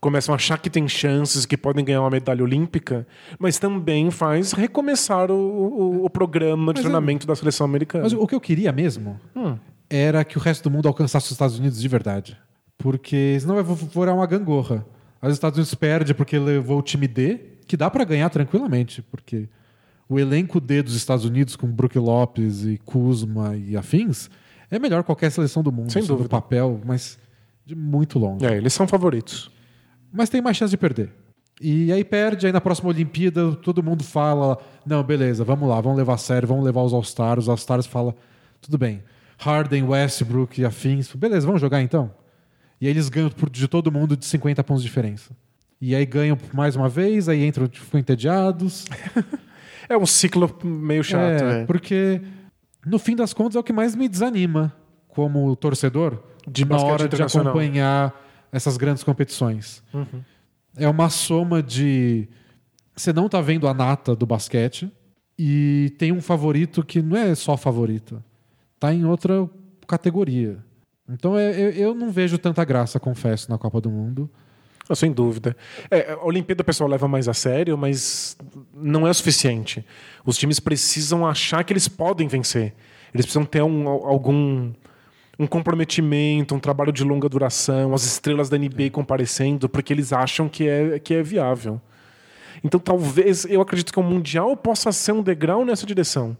começam a achar que tem chances, que podem ganhar uma medalha olímpica, mas também faz recomeçar o, o, o programa de Mas treinamento da seleção americana. Mas o que eu queria mesmo Hum. era que o resto do mundo alcançasse os Estados Unidos de verdade. Porque senão vai virar uma gangorra. Os Estados Unidos perde porque levou o time D, que dá pra ganhar tranquilamente, porque o elenco D dos Estados Unidos com Brook Lopes e Kuzma e afins é melhor que qualquer seleção do mundo, Sem sobre dúvida. o papel, mas de muito longe. É, eles são favoritos. Mas tem mais chance de perder. E aí perde, aí na próxima Olimpíada todo mundo fala: não, beleza, vamos lá, vamos levar a sério, vamos levar os All-Stars. Os All-Stars falam: tudo bem, Harden, Westbrook e afins, beleza, vamos jogar então? E aí eles ganham de todo mundo de 50 pontos de diferença. E aí ganham mais uma vez, aí entram, ficam entediados. É um ciclo meio chato. é, é. Porque no fim das contas é o que mais me desanima como torcedor De na hora de acompanhar essas grandes competições. Uhum. É uma soma de você não tá vendo a nata do basquete e tem um favorito que não é só favorito, tá em outra categoria. Então é- eu, eu não vejo tanta graça, confesso, na Copa do Mundo. Ah, Sem dúvida. É, a Olimpíada o pessoal leva mais a sério, mas não é o suficiente. Os times precisam achar que eles podem vencer. Eles precisam ter um, algum um comprometimento, um trabalho de longa duração, as estrelas da NBA comparecendo, porque eles acham que é, que é viável. Então talvez, eu acredito que o Mundial possa ser um degrau nessa direção.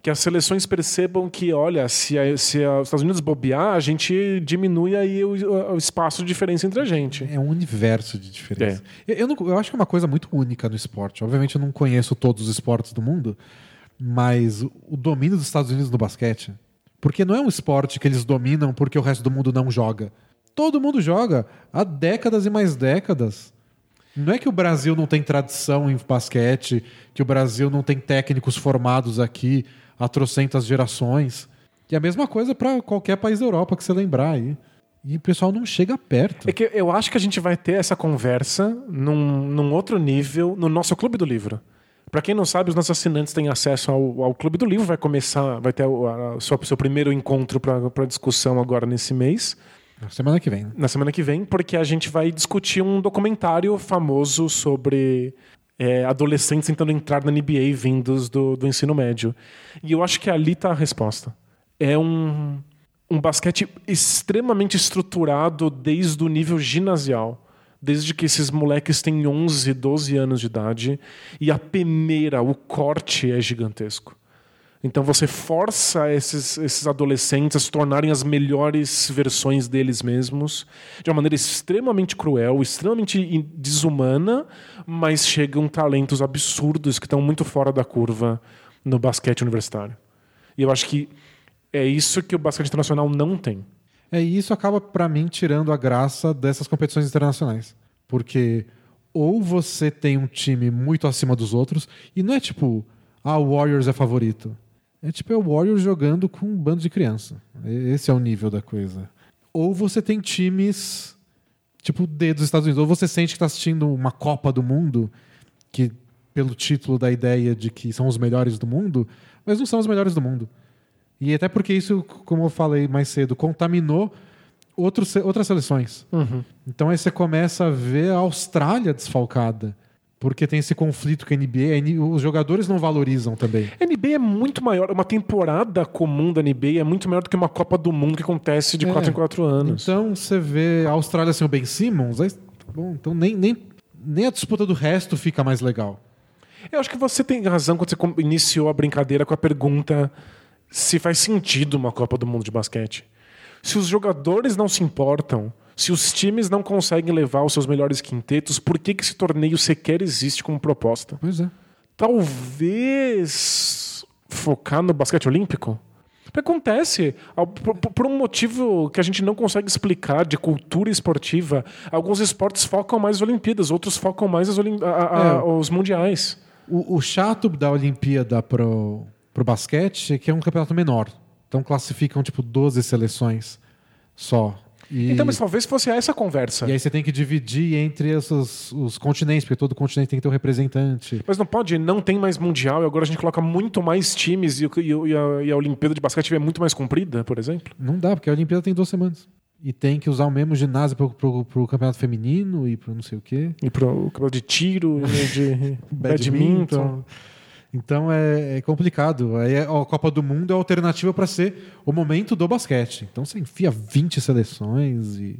Que as seleções percebam que, olha, se, a- se a- os Estados Unidos bobear, a gente diminui aí o, o espaço de diferença entre a gente. É um universo de diferença. Eu, eu não- eu acho que é uma coisa muito única no esporte. Obviamente eu não conheço todos os esportes do mundo, mas o domínio dos Estados Unidos no basquete, porque não é um esporte que eles dominam porque o resto do mundo não joga. Todo mundo joga há décadas e mais décadas. Não é que o Brasil não tem tradição em basquete, que o Brasil não tem técnicos formados aqui há trocentas gerações. E a mesma coisa para qualquer país da Europa que você lembrar aí. E o pessoal não chega perto. É que eu acho que a gente vai ter essa conversa num, num outro nível no nosso Clube do Livro. Para quem não sabe, os nossos assinantes têm acesso ao, ao Clube do Livro. Vai começar, vai ter o a- sua- seu primeiro encontro para discussão agora nesse mês, Semana que vem. né? na semana que vem, porque a gente vai discutir um documentário famoso sobre é, adolescentes tentando entrar na NBA vindos do, do ensino médio. E eu acho que ali está a resposta. É um, um basquete extremamente estruturado desde o nível ginasial. Desde que esses moleques têm 11, 12 anos de idade. E a peneira, o corte é gigantesco. Então você força esses, esses adolescentes a se tornarem as melhores versões deles mesmos, de uma maneira extremamente cruel, extremamente desumana, mas chegam talentos absurdos que estão muito fora da curva no basquete universitário. E eu acho que é isso que o basquete internacional não tem. É, e isso acaba, pra mim, tirando a graça dessas competições internacionais. Porque ou você tem um time muito acima dos outros, e não é tipo, ah, o Warriors é favorito. É tipo, é o Warriors jogando com um bando de criança. Esse é o nível da coisa. Ou você tem times, tipo, D dos Estados Unidos. Ou você sente que tá assistindo uma Copa do Mundo, que pelo título da ideia de que são os melhores do mundo, mas não são os melhores do mundo. E até porque isso, como eu falei mais cedo, contaminou outros, outras seleções. Então aí você começa a ver a Austrália desfalcada. Porque tem esse conflito com a NBA, os jogadores não valorizam também. A NBA é muito maior, uma temporada comum da NBA é muito maior do que uma Copa do Mundo que acontece de É. 4 em 4 anos. Então você vê a Austrália sem o Ben Simmons, aí, bom, então nem, nem, nem a disputa do resto fica mais legal. Eu acho que você tem razão quando você iniciou a brincadeira com a pergunta se faz sentido uma Copa do Mundo de basquete. Se os jogadores não se importam, se os times não conseguem levar os seus melhores quintetos, por que, que esse torneio sequer existe como proposta? Pois é. Talvez focar no basquete olímpico? Acontece, por, um motivo que a gente não consegue explicar de cultura esportiva, alguns esportes focam mais as Olimpíadas, outros focam mais a- a- É. os mundiais. O, o chato da Olimpíada pro, pro basquete é que é um campeonato menor. Então classificam tipo 12 seleções só. E, Então, mas talvez fosse essa conversa. e aí você tem que dividir entre esses, os continentes, porque todo continente tem que ter um representante. Mas não pode, não tem mais mundial e agora a gente coloca muito mais times e, o- e o- e a, e a Olimpíada de basquete é muito mais comprida, por exemplo. Não dá, porque a Olimpíada tem duas semanas. E tem que usar o mesmo ginásio pro, pro, pro campeonato feminino e pro não sei o quê. E pro campeonato de tiro, de badminton. Então é, é complicado. Aí é- a Copa do Mundo é a alternativa para ser o momento do basquete. Então você enfia 20 seleções e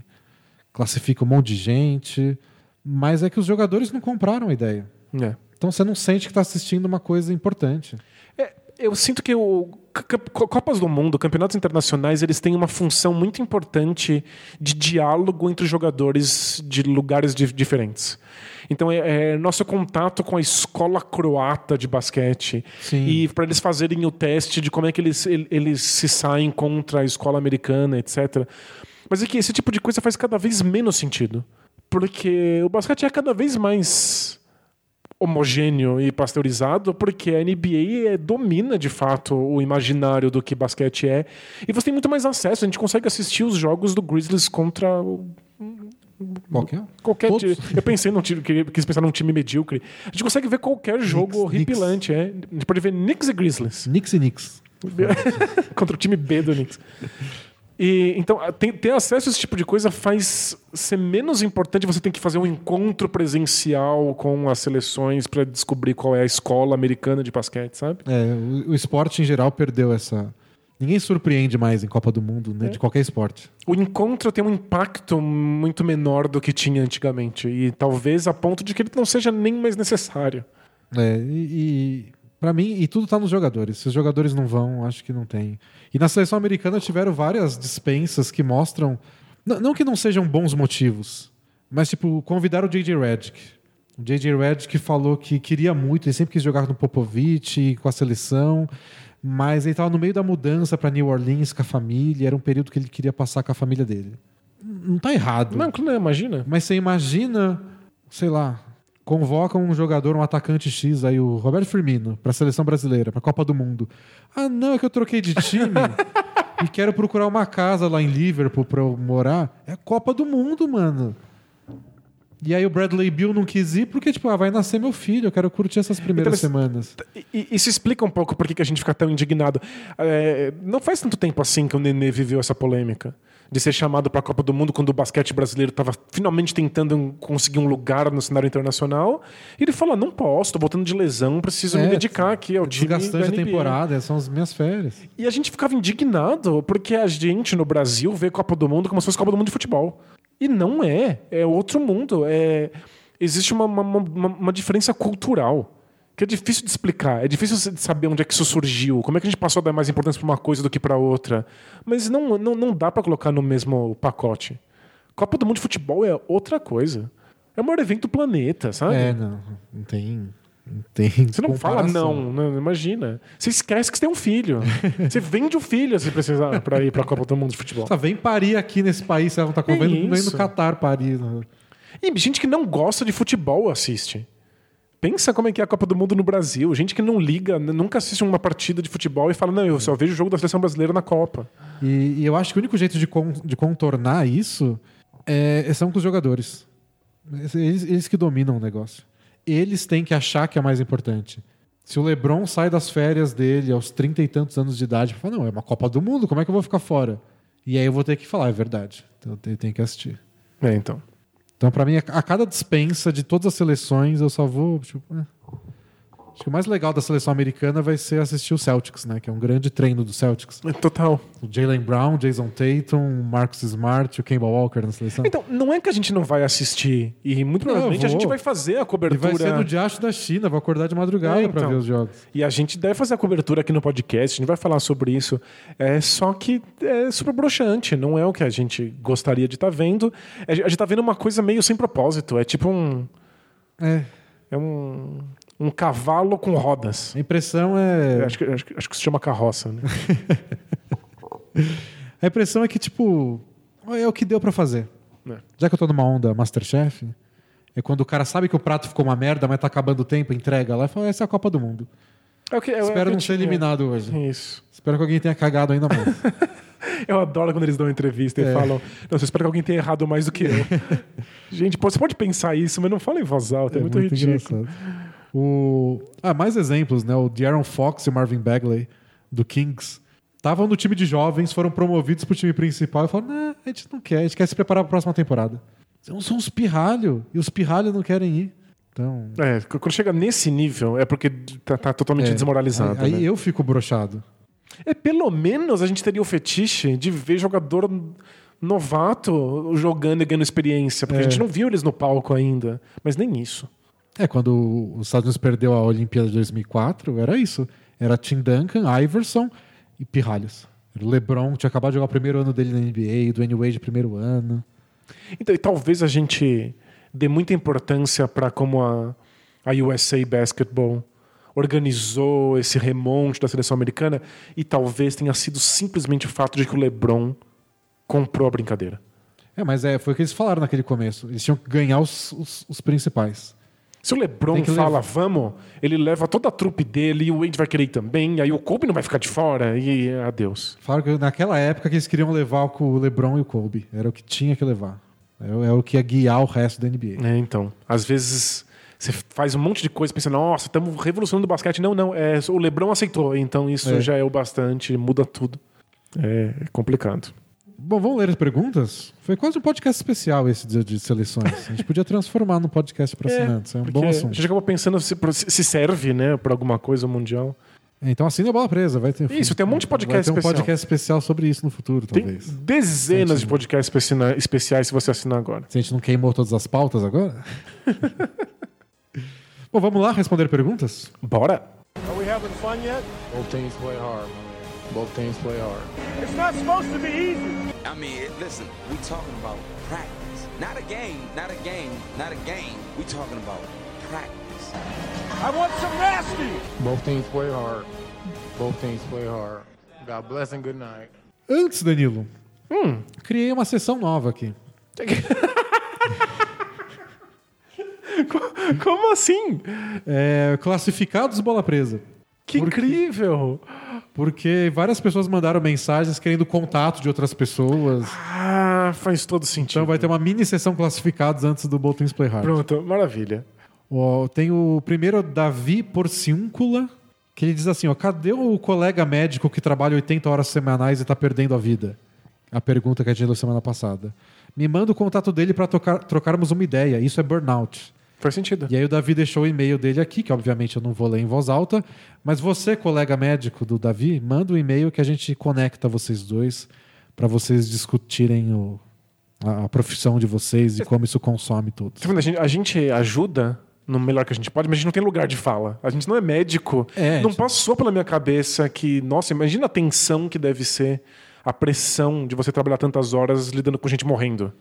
classifica um monte de gente. Mas é que os jogadores não compraram a ideia. É. Então você não sente que está assistindo uma coisa importante. É, eu sinto que o Copas do Mundo, campeonatos internacionais, eles têm uma função muito importante de diálogo entre jogadores de lugares di- diferentes. Então é, é nosso contato com a escola croata de basquete Sim. e para eles fazerem o teste de como é que eles, el- eles se saem contra a escola americana, etc. Mas é que esse tipo de coisa faz cada vez menos sentido. Porque o basquete é cada vez mais homogêneo e pasteurizado, porque a NBA é- domina de fato o imaginário do que basquete é. E você tem muito mais acesso, a gente consegue assistir os jogos do Grizzlies contra o- Qualquer? qualquer Todos. time. Eu pensei num time, quis pensar num time medíocre. A gente consegue ver qualquer jogo Knicks, horripilante, é. A gente pode ver Knicks e Grizzlies Knicks e Knicks. contra o time B do Knicks. E, então, tem- ter acesso a esse tipo de coisa faz ser menos importante você tem que fazer um encontro presencial com as seleções para descobrir qual é a escola americana de basquete, sabe? É, o, o esporte em geral perdeu essa. Ninguém surpreende mais em Copa do Mundo, né, de qualquer esporte. O encontro tem um impacto muito menor do que tinha antigamente. E talvez a ponto de que ele não seja nem mais necessário. É, e, e para mim, e tudo tá nos jogadores. Se os jogadores não vão, acho que não tem. E na seleção americana tiveram várias dispensas que mostram. Não que não sejam bons motivos, mas tipo, convidaram o J.J. Redick. O J.J. Redick falou que queria muito, ele sempre quis jogar no Popovich, com a seleção, mas ele estava no meio da mudança para New Orleans com a família, era um período que ele queria passar com a família dele. Não tá errado. Não, não imagina. Mas você imagina, sei lá, convoca um jogador, um atacante X aí, o Roberto Firmino, pra seleção brasileira, pra Copa do Mundo. Ah, não, é que eu troquei de time e quero procurar uma casa lá em Liverpool pra eu morar. É Copa do Mundo, mano. E aí o Bradley Bill não quis ir porque, tipo, ah, vai nascer meu filho, eu quero curtir essas primeiras Então, semanas. E, isso explica um pouco por que que a gente fica tão indignado. É, não faz tanto tempo assim que o Nenê viveu essa polêmica. De ser chamado para a Copa do Mundo quando o basquete brasileiro estava finalmente tentando conseguir um lugar no cenário internacional. E ele falou: não posso, tô voltando de lesão, preciso me É, dedicar aqui ao time. da Desgastante a NBA." temporada, essas são as minhas férias. E a gente ficava indignado porque a gente no Brasil vê Copa do Mundo como se fosse Copa do Mundo de futebol. E não é. É outro mundo. É... Existe uma, uma, uma, uma diferença cultural que é difícil de explicar. É difícil de saber onde é que isso surgiu. Como é que a gente passou a dar mais importância para uma coisa do que para outra. Mas não, não, não dá para colocar no mesmo pacote. Copa do Mundo de futebol é outra coisa. É o maior evento do planeta, sabe? É, não, não tem. Não tem Você não fala comparação. não, né? imagina. Você esquece que você tem um filho. você vende o filho se precisar para ir para a Copa do Mundo de futebol. Só vem parir aqui nesse país, você não tá comendo, nem isso? no Catar parir. né? E gente que não gosta de futebol assiste. Pensa como é que é a Copa do Mundo no Brasil. Gente que não liga, nunca assiste uma partida de futebol e fala: Não, eu só vejo o jogo da seleção brasileira na Copa. E, e eu acho que o único jeito de, con- de contornar isso é, são com os jogadores. Eles, eles que dominam o negócio. Eles têm que achar que é mais importante. Se o LeBron sai das férias dele aos trinta e tantos anos de idade, fala, não, é uma Copa do Mundo, como é que eu vou ficar fora? E aí eu vou ter que falar, é verdade. Então eu tenho que assistir. É, então. Então, pra mim, a a cada dispensa de todas as seleções, eu só vou. Tipo, é. Acho que o mais legal da seleção americana vai ser assistir o Celtics, né? Que é um grande treino do Celtics. É Total. O Jalen Brown, Jason Tatum, Marcus Smart, o Kemba Walker na seleção. Então, não é que a gente não vai assistir. E muito provavelmente a gente vai fazer a E cobertura. vai ser no diacho da China, vou acordar de madrugada É, pra então. ver os jogos. E a gente deve fazer a cobertura aqui no podcast, a gente vai falar sobre isso. É só que é super broxante, não é o que a gente gostaria de estar vendo. A gente tá vendo uma coisa meio sem propósito. É tipo um. É. É um. Um cavalo com rodas. A impressão é. Acho que, acho, acho que se chama carroça, né? A impressão é que, tipo, é o que deu pra fazer. É. Já que eu tô numa onda Masterchef, é quando o cara sabe que o prato ficou uma merda, mas tá acabando o tempo, entrega lá e fala: essa é a Copa do Mundo. É que, é, é Espero que não ser eliminado hoje. Isso. Espero que alguém tenha cagado ainda mais. Eu adoro quando eles dão entrevista e É. falam: Não, você espera que alguém tenha errado mais do que eu. Gente, você pode pensar isso, mas não fala em voz alta, é, muito, ridículo. engraçado. O... Ah, mais exemplos, né? O De'Aaron Fox e o Marvin Bagley, do Kings, estavam no time de jovens, foram promovidos pro time principal e falaram: não, a gente não quer, a gente quer se preparar pra próxima temporada. São, são uns pirralhos, e os pirralhos não querem ir. Então. É, quando chega nesse nível, é porque tá, tá totalmente é, desmoralizado. Aí, aí né? eu fico brochado. É, pelo menos a gente teria o fetiche de ver jogador novato jogando e ganhando experiência, porque É. a gente não viu eles no palco ainda. Mas nem isso. É, quando os Estados Unidos perdeu a Olimpíada de 2004, era isso. Era Tim Duncan, Iverson e pirralhos. LeBron, tinha acabado de jogar o primeiro ano dele na NBA, o Dwayne Wade primeiro ano. Então, e talvez a gente dê muita importância para como a, a USA Basketball organizou esse remonte da seleção americana e talvez tenha sido simplesmente o fato de que o LeBron comprou a brincadeira. É, mas é, foi o que eles falaram naquele começo. Eles tinham que ganhar os, os, os principais. Se o LeBron fala, levar. vamos, ele leva toda a trupe dele e o Wade vai querer ir também, aí o Kobe não vai ficar de fora e adeus. Falaram que naquela época que eles queriam levar o LeBron e o Kobe. Era o que tinha que levar. É, o- é o que ia guiar o resto da NBA. É, então, às vezes você faz um monte de coisa pensando, nossa, estamos revolucionando o basquete. Não, não, é, o LeBron aceitou, então isso É. já é o bastante, muda tudo. É complicado. Bom, vamos ler as perguntas? Foi quase um podcast especial esse dia de seleções. A gente podia transformar num podcast para assinantes. É um Porque bom a assunto. gente acabou pensando se, se serve, né, para alguma coisa mundial. Então assine a bola presa. Vai ter, Isso, tem um monte de podcast vai ter um especial. podcast especial sobre isso no futuro, Tem talvez. dezenas de podcasts especi- especiais se você assinar agora. Se a gente não queimou todas as pautas agora. Bom, vamos lá responder perguntas? Bora! Are we having fun yet? Both teams play hard, man. Both teams play hard. It's not supposed to be easy. I mean, listen, we talking about practice. Not a game, not a game, not a game. We talking about practice. I want some nasty. Both teams play hard. Both teams play hard. God bless and good night. Antes, Danilo, criei uma sessão nova aqui. Como assim? É, classificados bola presa. Que Por quê? incrível! Porque várias pessoas mandaram mensagens querendo contato de outras pessoas. Ah, faz todo sentido. Então vai ter uma mini sessão classificados antes do Teams Play Hard. Pronto, maravilha. Ó, tem o primeiro Davi Porciúncula, que ele diz assim: ó, cadê o colega médico que trabalha 80 horas semanais e tá perdendo a vida? A pergunta que a gente deu semana passada. Me manda o contato dele para trocarmos uma ideia. Isso é burnout. Faz sentido. E aí o Davi deixou o e-mail dele aqui, que obviamente eu não vou ler em voz alta, mas você, colega médico do Davi, manda um e-mail que a gente conecta vocês dois para vocês discutirem o- a, a profissão de vocês e como isso consome todos. Tá? A gente, a gente ajuda no melhor que a gente pode, mas a gente não tem lugar de fala. A gente não é médico. É, não tipo- passou pela minha cabeça que, nossa, imagina a tensão que deve ser a pressão de você trabalhar tantas horas lidando com gente morrendo.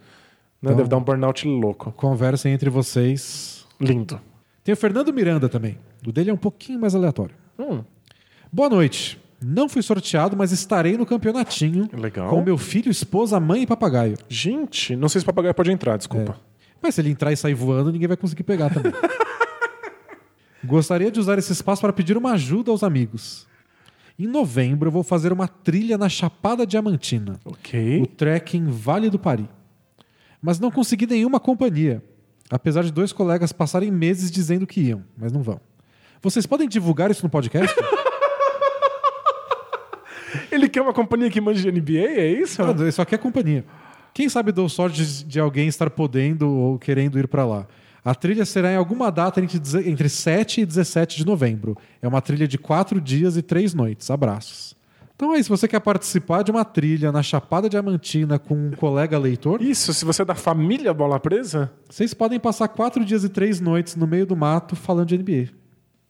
Então- Deve dar um burnout louco. Conversem entre vocês. Lindo. Tem o Fernando Miranda também. O dele é um pouquinho mais aleatório. Hum, Boa noite. Não fui sorteado, mas estarei no campeonatinho Legal. com meu filho, esposa, mãe e papagaio. gente, não sei se o papagaio pode entrar, desculpa. Mas se ele entrar e sair voando, ninguém vai conseguir pegar também. Gostaria de usar esse espaço para pedir uma ajuda aos amigos. Em novembro, eu vou fazer uma trilha na Chapada Diamantina, Ok. o trekking Vale do Pari. Mas não consegui nenhuma companhia, apesar de dois colegas passarem meses dizendo que iam, mas não vão. Vocês podem divulgar isso no podcast? Ele quer uma companhia que mande de NBA, é isso? Não, Isso aqui é companhia. Quem sabe dou sorte de- alguém estar podendo ou querendo ir para lá. A trilha será em alguma data entre, entre 7 e 17 de novembro. É uma trilha de quatro dias e três noites. Abraços. Então é isso. Se você quer participar de uma trilha na Chapada Diamantina com um colega leitor, Isso, se você é da família Bola Presa, vocês podem passar quatro dias e três noites no meio do mato falando de NBA.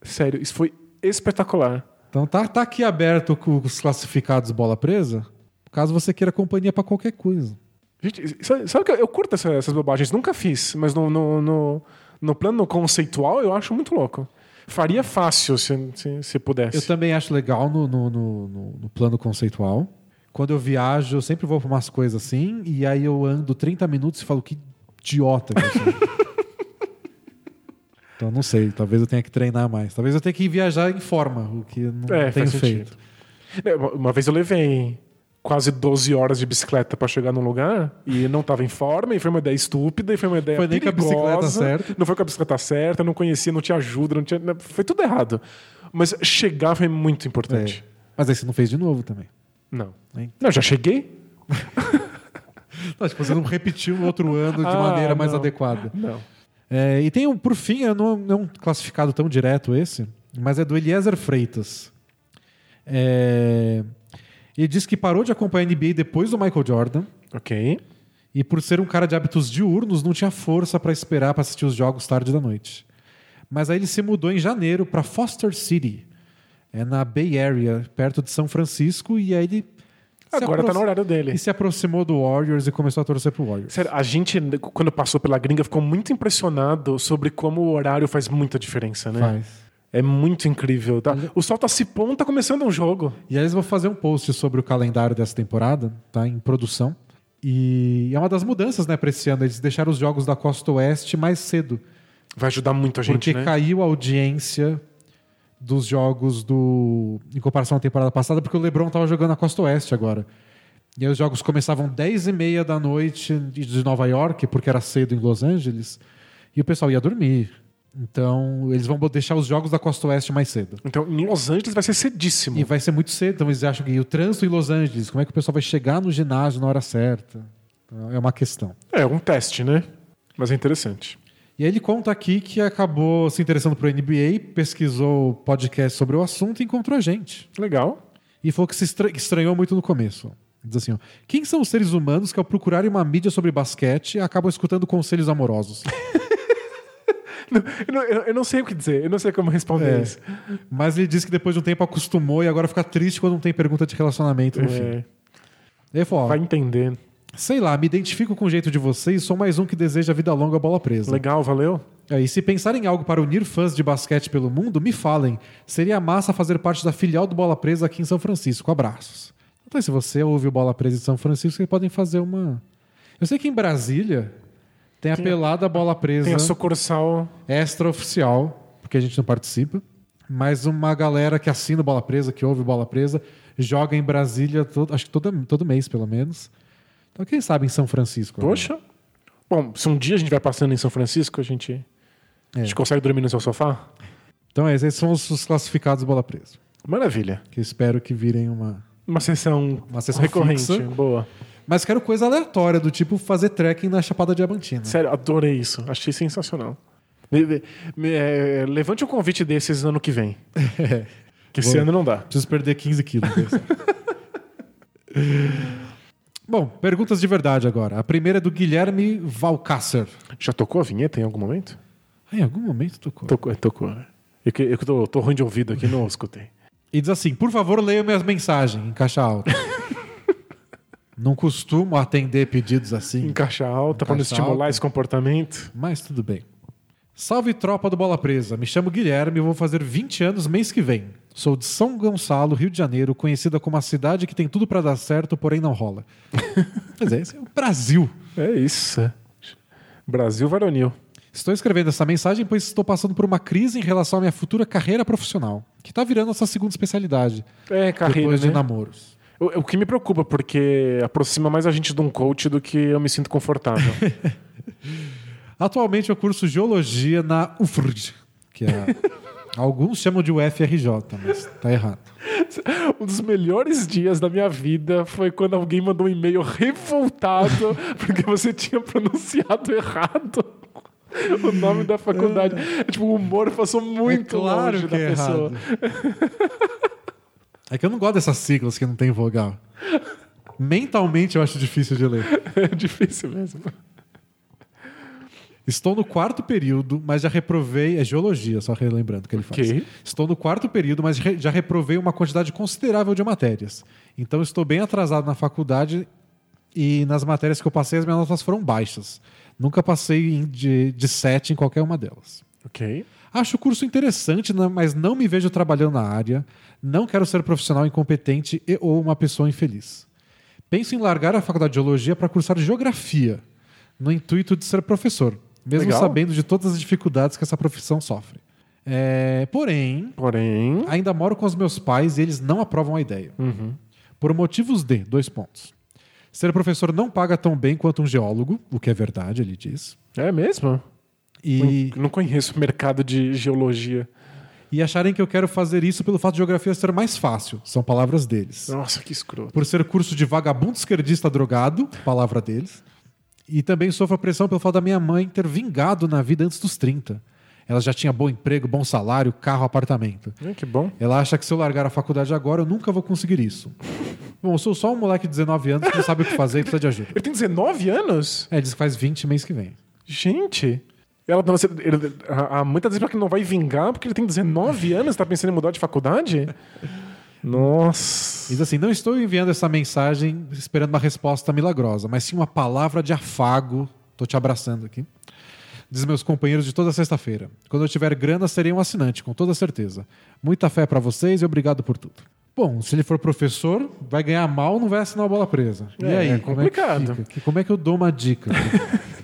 sério, isso foi espetacular. Então tá, tá aqui aberto com os classificados bola presa, caso você queira companhia para qualquer coisa. Gente, sabe, que eu, curto essa- essas bobagens? Nunca fiz, mas no, no, no, no plano conceitual eu acho muito louco. Faria fácil se, se, se pudesse. Eu também acho legal no, no, no- no- no plano conceitual. Quando eu viajo, eu sempre vou para umas coisas assim, e aí eu ando 30 minutos e falo que idiota que então não sei, talvez eu tenha que treinar mais. Talvez eu tenha que viajar em forma, o que não É, tenho faz sentido. feito. É, Uma uma vez eu levei quase 12 horas de bicicleta pra chegar num lugar e não tava em forma, e foi uma ideia estúpida, e foi uma ideia Foi nem com a bicicleta perigosa, certa. Não foi com a bicicleta certa, não conhecia, não tinha ajuda, não tinha, foi tudo errado. Mas chegar foi muito importante. É. Mas aí você não fez de novo também. Não. Hein? Não, já cheguei? Não, tipo, você não repetiu no outro ano de Ah, maneira mais não. adequada. Não. É, e tem um, por fim, eu não, não classificado tão direto esse, mas é do Eliezer Freitas. É, ele diz que parou de acompanhar a NBA depois do Michael Jordan Ok. e por ser um cara de hábitos diurnos não tinha força para esperar para assistir os jogos tarde da noite. Mas aí ele se mudou em janeiro para Foster City, é na Bay Area, perto de São Francisco, e aí ele Agora tá no horário dele. E se aproximou do Warriors e começou a torcer pro Warriors. Sério, a gente, quando passou pela gringa, ficou muito impressionado sobre como o horário faz muita diferença, né? Faz. É muito incrível. Tá? O sol tá se pondo, tá começando um jogo. E aí eles vão fazer um post sobre o calendário dessa temporada, tá em produção. E é uma das mudanças, né, para esse ano. Eles deixaram os jogos da Costa Oeste mais cedo, Vai ajudar muito a gente, porque né? caiu a audiência dos jogos do em comparação à temporada passada, porque o LeBron tava jogando na Costa Oeste agora. E aí os jogos começavam 10 e meia da noite de Nova York, porque era cedo em Los Angeles, e o pessoal ia dormir. Então, eles vão deixar os jogos da Costa Oeste mais cedo. Então, em Los Angeles vai ser cedíssimo. E vai ser muito cedo, então eles acham que o trânsito em Los Angeles, como é que o pessoal vai chegar no ginásio na hora certa? Então, É uma questão. É um teste, né? Mas é interessante. E aí ele conta aqui que acabou se interessando por NBA, pesquisou podcast sobre o assunto e encontrou a gente. Legal. E falou que se estra- estranhou muito no começo. Diz assim: ó, quem são os seres humanos que, ao procurarem uma mídia sobre basquete, acabam escutando conselhos amorosos? Eu não, eu- não sei o que dizer, eu não sei como responder É. isso. Mas ele disse que depois de um tempo acostumou e agora fica triste quando não tem pergunta de relacionamento no fim. É, Ele falou: ó, vai entender. sei lá, me identifico com o jeito de vocês, sou mais um que deseja vida longa bola presa. Legal, valeu. É, e se pensarem em algo para unir fãs de basquete pelo mundo, me falem. Seria massa fazer parte da filial do Bola Presa aqui em São Francisco. Abraços. Então, se você ouve o Bola Presa em São Francisco, vocês podem fazer uma. Eu sei que em Brasília tem a pelada Bola Presa Tem a sucursal. extraoficial, porque a gente não participa. Mas uma galera que assina Bola Presa, que ouve Bola Presa, joga em Brasília, todo, acho que todo, todo mês, pelo menos. Então, quem sabe em São Francisco. né? Poxa. Bom, se um dia a gente vai passando em São Francisco, a gente, a gente consegue dormir no seu sofá? Então, é, esses são os os classificados do Bola Presa. Maravilha. Que eu espero que virem uma. Uma sessão, Uma sessão recorrente. fixa. Boa. Mas quero coisa aleatória, do tipo fazer trekking na Chapada Diamantina. Sério, adorei isso. Achei sensacional. Me- me- me- é, levante um convite desses ano que vem. Que esse Vou- ano não dá. Preciso perder 15 quilos. Bom, perguntas de verdade agora. A primeira é do Guilherme Valcácer. Já tocou a vinheta em algum momento? Ah, Em algum momento tocou. Tocou, tocou. Eu, que- eu que tô, tô ruim de ouvido aqui, não escutei. E diz assim: por favor, leia minhas mensagens em caixa alta. Não costumo atender pedidos assim, Em caixa alta, para não estimular alta. esse comportamento. mas tudo bem. Salve tropa do Bola Presa. Me chamo Guilherme e vou fazer 20 anos mês que vem. Sou de São Gonçalo, Rio de Janeiro, conhecida como a cidade que tem tudo pra dar certo, porém não rola. Pois é, esse é o Brasil. É isso. Brasil varonil. Estou escrevendo essa mensagem pois estou passando por uma crise em relação à minha futura carreira profissional, que está virando essa segunda especialidade, É, carreira, depois de né? namoros. O, o que me preocupa, porque aproxima mais a gente de um coach do que eu me sinto confortável. Atualmente eu curso Geologia na UFRJ, que é... Alguns chamam de UFRJ, mas tá errado. um dos melhores dias da minha vida foi quando alguém mandou um e-mail revoltado porque você tinha pronunciado errado o nome da faculdade. É, tipo, o humor passou muito É claro longe que da é pessoa. É que eu não gosto dessas siglas que não tem vogal. Mentalmente eu acho difícil de ler. É difícil mesmo. Estou no quarto período, mas já reprovei. É geologia, só relembrando que ele faz. Ok. Estou no quarto período, mas já reprovei uma quantidade considerável de matérias. Então estou bem atrasado na faculdade e nas matérias que eu passei, as minhas notas foram baixas. Nunca passei de, de 7 em qualquer uma delas. Ok. Acho o curso interessante, mas não me vejo trabalhando na área. Não quero ser profissional incompetente e ou uma pessoa infeliz. Penso em largar a faculdade de geologia para cursar geografia, no intuito de ser professor, mesmo Legal. sabendo de todas as dificuldades que essa profissão sofre. É, porém, Porém. ainda moro com os meus pais e eles não aprovam a ideia. Por motivos de, dois pontos. Ser professor não paga tão bem quanto um geólogo, o que é verdade, ele diz. É mesmo? E, Não conheço o mercado de geologia. e acharem que eu quero fazer isso pelo fato de geografia ser mais fácil. São palavras deles. Nossa, que escroto. Por ser curso de vagabundo esquerdista drogado, palavra deles. E também sofro a pressão pelo fato da minha mãe ter vingado na vida antes dos 30. Ela já tinha bom emprego, bom salário, carro, apartamento. É, que bom. Ela acha que se eu largar a faculdade agora, eu nunca vou conseguir isso. Bom, eu sou só um moleque de 19 anos que não sabe o que fazer e precisa de ajuda. Ele tem 19 anos? É, diz que faz 20 mês que vem. Gente. Ela, não, você- ele, a, a mãe tá dizendo que não vai vingar porque ele tem 19 anos e tá pensando em mudar de faculdade? Nossa. Diz assim: não estou enviando essa mensagem esperando uma resposta milagrosa, mas sim uma palavra de afago. Tô te abraçando aqui. Diz meus companheiros de toda sexta-feira. Quando eu tiver grana, serei um assinante, com toda certeza. Muita fé pra vocês e obrigado por tudo. Bom, se ele for professor, vai ganhar mal, não vai assinar a bola presa. E É, aí, é como é complicado. Que- Como é que eu dou uma dica?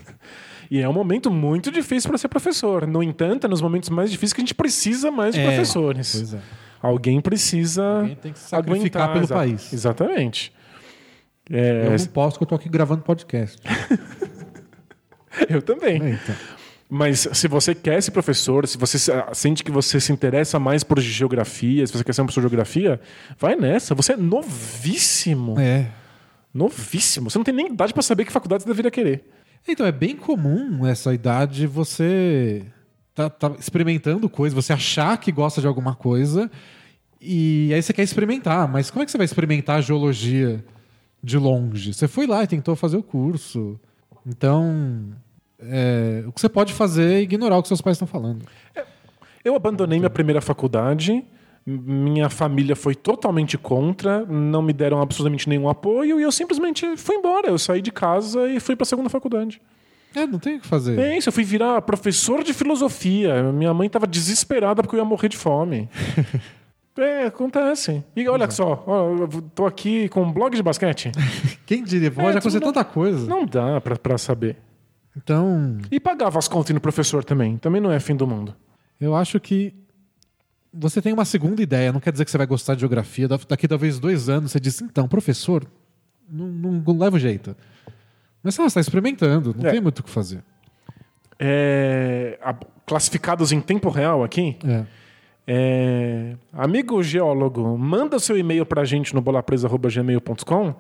E é um momento muito difícil para ser professor. No entanto, é nos momentos mais difíceis que a gente precisa mais de É, professores. pois é. Alguém precisa Alguém tem que sacrificar aguentar, pelo exa- país. Exatamente. É, Eu não posso, que eu tô aqui gravando podcast. eu também. É, então. Mas se você quer ser professor, se você ah, sente que você se interessa mais por geografia, se você quer ser um professor de geografia, vai nessa. Você é novíssimo. É. Novíssimo. Você não tem nem idade para saber que faculdade você deveria querer. Então, é bem comum essa idade você tá, tá experimentando coisa, você achar que gosta de alguma coisa e aí você quer experimentar. Mas como é que você vai experimentar a geologia de longe? Você foi lá e tentou fazer o curso. Então, é, o que você pode fazer é ignorar o que seus pais estão falando. Eu abandonei minha primeira faculdade. Minha família foi totalmente contra, não me deram absolutamente nenhum apoio e eu simplesmente fui embora. Eu saí de casa e fui para a segunda faculdade. É, não tem o que fazer. É isso, eu fui virar professor de filosofia. Minha mãe estava desesperada porque eu ia morrer de fome. é, acontece. E olha só, ó, eu tô aqui com um blog de basquete. Quem diria? Pode tudo acontecer tanta coisa. Não dá pra, pra saber. Então, E pagava as contas no professor também. Também não é fim do mundo. Eu acho que você tem uma segunda ideia. Não quer dizer que você vai gostar de geografia. Da- Daqui talvez dois anos você diz, então, professor, não, não, não leva jeito. Mas você está experimentando, não É. tem muito o que fazer. É, a- classificados em tempo real aqui. É. É, amigo geólogo, manda seu e-mail pra gente no bolapresa.gmail.com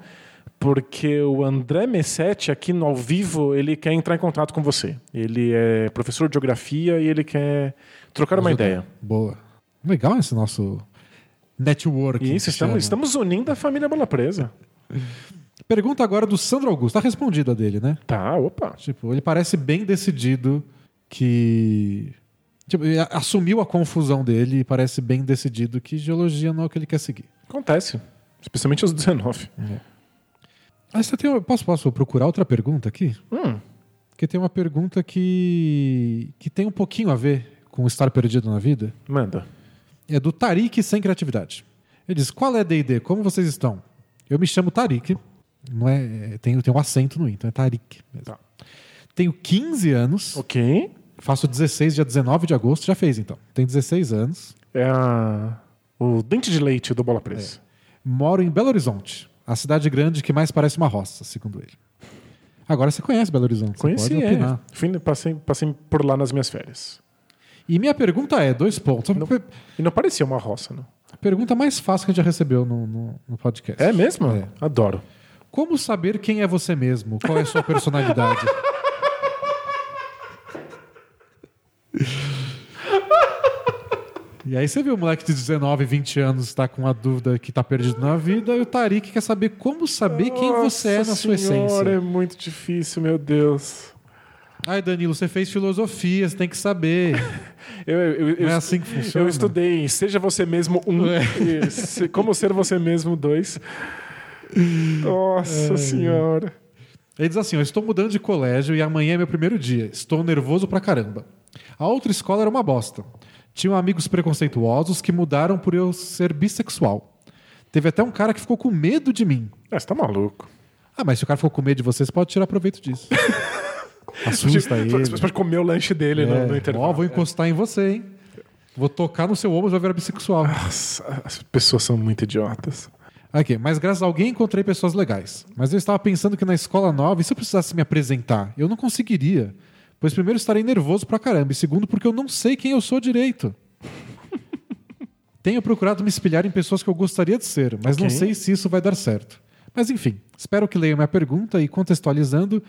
porque o André Messetti aqui no ao vivo, ele quer entrar em contato com você. Ele é professor de geografia e ele quer trocar uma Ajudar. ideia. Boa. Legal esse nosso network. Isso, estamos, estamos unindo a família Bola Presa. Pergunta agora do Sandro Augusto. Tá respondido a dele, né? Tá, opa. Tipo, ele parece bem decidido que. Tipo, ele assumiu a confusão dele e parece bem decidido que geologia não é o que ele quer seguir. Acontece. Especialmente aos 19. Ah, você tem, posso, posso procurar outra pergunta aqui? Hum, Porque tem uma pergunta que, que tem um pouquinho a ver com estar perdido na vida. manda. É do Tarik sem criatividade. Ele diz: Qual é D&D? Como vocês estão? Eu me chamo Tarik. Não é, tem, tem um acento no i, então é Tarik. mesmo. Tá. Tenho 15 anos. Ok. Faço 16, dia 19 de agosto. Já fez então. Tem 16 anos. É a- o dente de leite do Bola Presa. Moro em Belo Horizonte. A cidade grande que mais parece uma roça, segundo ele. Agora você conhece Belo Horizonte. você Conheci, pode é. opinar. Fui, passei, passei por lá nas minhas férias. E minha pergunta é: dois pontos. A per- E não parecia uma roça, não. pergunta mais fácil que a gente já recebeu no, no- no podcast. É mesmo? É. Adoro. Como saber quem é você mesmo? Qual é a sua personalidade? E aí você viu o moleque de 19, 20 anos está com a dúvida que está perdido na vida e o Tarik quer saber como saber quem você é na Nossa sua Senhora, essência. É muito difícil, meu Deus. Ai, Danilo, você fez filosofia, você tem que saber. Eu, eu, eu, é assim que funciona. Eu estudei Seja Você Mesmo um É. e Como Ser Você Mesmo dois. Nossa Senhora. Ele diz assim: Eu estou mudando de colégio e amanhã é meu primeiro dia. Estou nervoso pra caramba. A outra escola era uma bosta. Tinham amigos preconceituosos que mudaram por eu ser bissexual. Teve até um cara que ficou com medo de mim. Ah, você tá maluco. Ah, mas se o cara ficou com medo de você, você pode tirar proveito disso. Assusta ele. Você pode comer o lanche dele no, no É. intervalo. Ó, vou encostar em você, hein? Vou tocar no seu ombro e vai virar bissexual. Nossa, as pessoas são muito idiotas. Aqui, mas graças a alguém encontrei pessoas legais. Mas eu estava pensando que na escola nova, e se eu precisasse me apresentar? Eu não conseguiria. Pois primeiro estarei nervoso pra caramba, e segundo porque eu não sei quem eu sou direito. Tenho procurado me espelhar em pessoas que eu gostaria de ser, mas não Ok. sei se isso vai dar certo. Mas enfim, espero que leiam minha pergunta e contextualizando,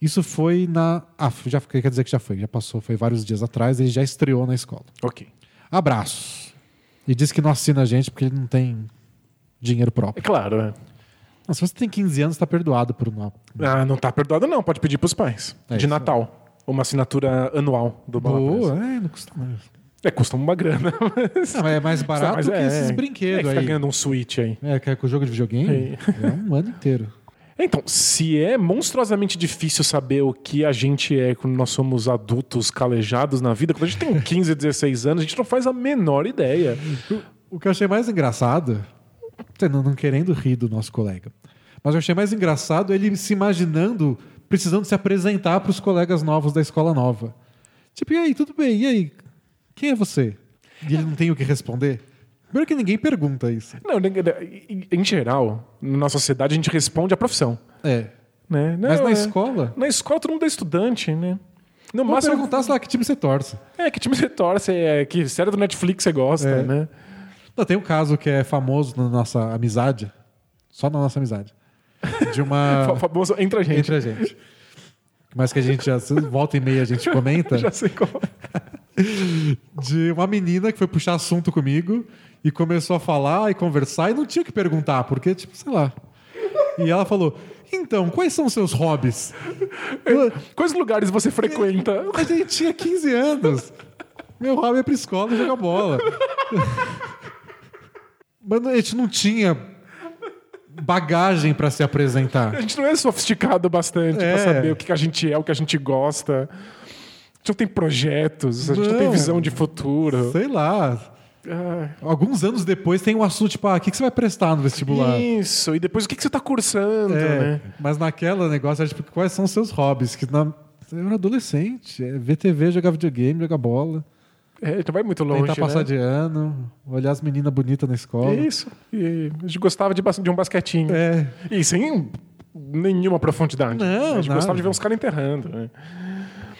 isso foi na. Ah, já, quer dizer que já foi, já passou, foi vários dias atrás, ele já estreou na escola. Ok. Abraços. E diz que não assina a gente porque ele não tem dinheiro É próprio. claro, é. Não, se você tem 15 anos, tá perdoado por uma. Ah, não tá perdoado não, pode pedir pros pais. É de isso. Natal. Uma assinatura anual do. Boa, é, não custa mais. É, custa uma grana. Mas... Não, é mais barato Mas que é, esses é. brinquedos É que tá aí. ganhando um Switch aí. É, que é com o jogo de videogame. É um ano inteiro. Então, se é monstruosamente difícil saber o que a gente é quando nós somos adultos calejados na vida, quando a gente tem 15, 16 anos, a gente não faz a menor ideia. O que eu achei mais engraçado, não, não querendo rir do nosso colega, mas eu achei mais engraçado ele se imaginando precisando se apresentar para os colegas novos da escola nova. Tipo, e aí, tudo bem? E aí? Quem é você? E ele não tem o que responder? Primeiro que ninguém pergunta isso. Não, em- em geral, na sociedade a gente responde a profissão. É. Né? Não, Mas na é- escola, Na escola todo mundo é estudante, né? No vamos máximo, perguntar, sei lá, que time você torce. é que time você torce, é, que série do Netflix você gosta, É. né? Não, tem um caso que é famoso na nossa amizade, só na nossa amizade, de uma... Fa- Famoso entre a gente. entre a gente. Mas que a gente já volta e meia a gente comenta Já sei qual. de uma menina que foi puxar assunto comigo e começou a falar e conversar e não tinha que perguntar, porque, tipo, sei lá. E ela falou: Então, quais são os seus hobbies? Eu- Quais lugares você frequenta? A gente tinha 15 anos. Meu hobby é ir pra escola e jogar bola. Mas a gente não tinha bagagem pra se apresentar. A gente não é sofisticado bastante É. pra saber o que a gente é, o que a gente gosta. A gente não tem projetos, a gente não, tem Não. visão de futuro. Sei lá. Ah, Alguns anos depois tem um assunto, tipo, ah, o que que você vai prestar no vestibular? Isso, e depois o que, que você tá cursando, É, né? Mas naquela negócio, era tipo, quais são os seus hobbies? Que na... Eu era adolescente, é ver TV, jogar videogame, jogar bola, É, não vai muito longe, tentar passar né? de ano, olhar as meninas bonitas na escola. Isso. E a gente gostava de, de um basquetinho. É. E sem nenhuma profundidade. Não, A gente nada. gostava de ver uns caras enterrando. Né?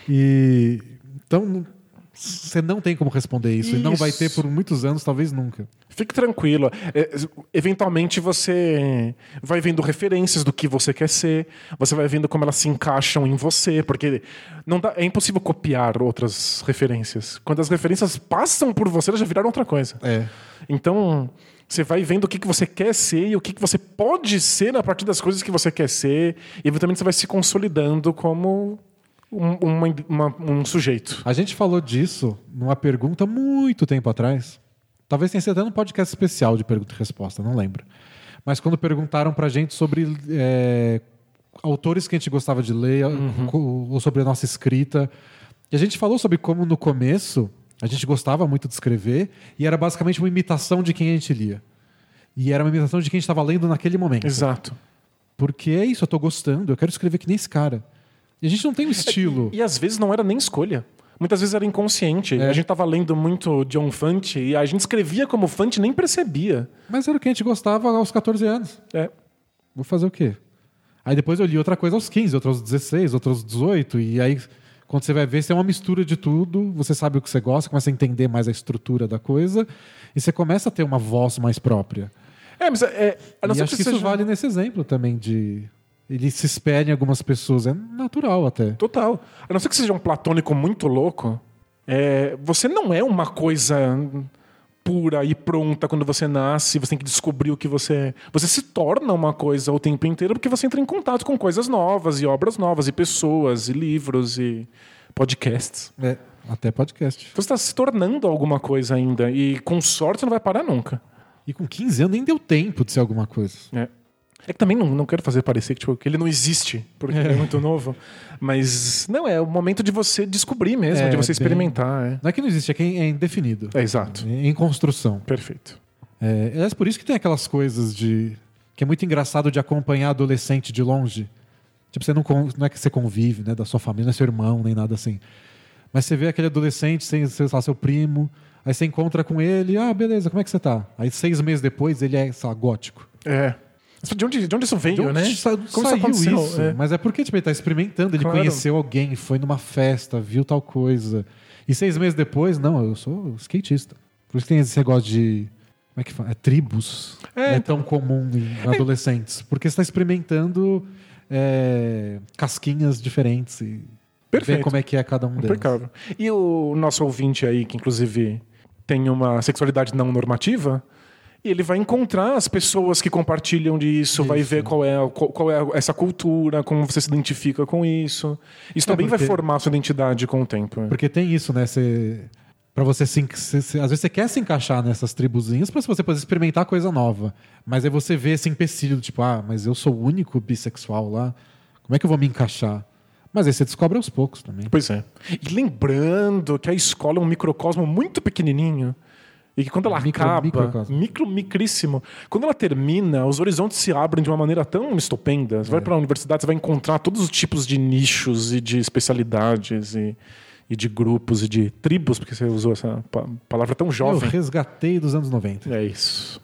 E então você não tem como responder isso, e não vai ter Isso. por muitos anos, talvez nunca. Fique tranquilo. É, eventualmente você vai vendo referências do que você quer ser, você vai vendo como elas se encaixam em você, porque não dá- é impossível copiar outras referências. Quando as referências passam por você, elas já viraram outra coisa. É. Então, você vai vendo o que, que você quer ser e o que, que você pode ser a partir das coisas que você quer ser, e eventualmente você vai se consolidando como um, uma- uma- um sujeito. A gente falou disso numa pergunta muito tempo atrás. Talvez tenha sido até num podcast especial de pergunta e resposta, não lembro. Mas quando perguntaram pra gente sobre é, autores que a gente gostava de ler, co- ou sobre a nossa escrita. E a gente falou sobre como no começo a gente gostava muito de escrever e era basicamente uma imitação de quem a gente lia. E era uma imitação de quem a gente estava lendo naquele momento. Exato. Porque é isso, eu tô gostando, eu quero escrever que nem esse cara. E a gente não tem um estilo. E às vezes não era nem escolha. Muitas vezes era inconsciente. É. A gente tava lendo muito John Fante e a gente escrevia como Fante e nem percebia. Mas era o que a gente gostava aos 14 anos. É. Vou fazer o quê? Aí depois eu li outra coisa aos 15, outra aos 16, outra aos 18. E aí, quando você vai ver, você é uma mistura de tudo. Você sabe o que você gosta, começa a entender mais a estrutura da coisa. E você começa a ter uma voz mais própria. É, mas é, a não e acho que que isso seja- vale nesse exemplo também de... Ele se espelha em algumas pessoas. É natural até. Total. A não ser que seja um platônico muito louco, é, você não é uma coisa pura e pronta quando você nasce, você tem que descobrir o que você é. Você se torna uma coisa o tempo inteiro porque você entra em contato com coisas novas e obras novas e pessoas e livros e podcasts. É, até podcast. Então você está se tornando alguma coisa ainda e com sorte você não vai parar nunca. E com 15 anos nem deu tempo de ser alguma coisa. É. É que também não, não quero fazer parecer que, tipo, que ele não existe, porque ele é muito novo. Mas não, é o momento de você descobrir mesmo, É, de você experimentar. É. Não é que não existe, é que é indefinido. É, exato. É em construção. Perfeito. É, aliás, por isso que tem aquelas coisas de. que é muito engraçado de acompanhar adolescente de longe. Tipo, você não, não é que você convive, né, da sua família, não é seu irmão, nem nada assim. Mas você vê aquele adolescente, sem, sei lá, seu primo, aí você encontra com ele, ah, beleza, como é que você tá? Aí seis meses depois ele é, sei lá, gótico. É. De onde, de onde isso veio, De onde né? sa- Como saiu aconteceu? isso? É. Mas é porque tipo, ele tá experimentando, ele Claro. conheceu alguém, foi numa festa, viu tal coisa. E seis meses depois, não, eu sou skatista. Por isso que tem esse negócio de. Como é que fala? É tribos. É, É, tão comum em adolescentes. Porque você está experimentando é, casquinhas diferentes e Perfeito. ver como é que é cada um deles. Impecável. E o nosso ouvinte aí, que inclusive tem uma sexualidade não normativa, ele vai encontrar as pessoas que compartilham disso, vai Isso. ver qual é, qual, qual é essa cultura, como você se identifica com isso. Isso É, também vai porque- formar a sua identidade com o tempo. Porque tem isso, né? Você, pra você se, se- se- às vezes você quer se encaixar nessas tribuzinhas pra você poder experimentar coisa nova. Mas aí você vê esse empecilho, tipo, ah, mas eu sou o único bissexual lá. Como é que eu vou me encaixar? Mas aí você descobre aos poucos também. Pois é. E lembrando que a escola é um microcosmo muito pequenininho. E que quando ela Micro- acaba, microcosmo. micro, micríssimo, quando ela termina, os horizontes se abrem de uma maneira tão estupenda. Você vai para a universidade, você vai encontrar todos os tipos de nichos e de especialidades e, e de grupos e de tribos, porque você usou essa pa- palavra tão Eu jovem. resgatei dos anos 90. É isso.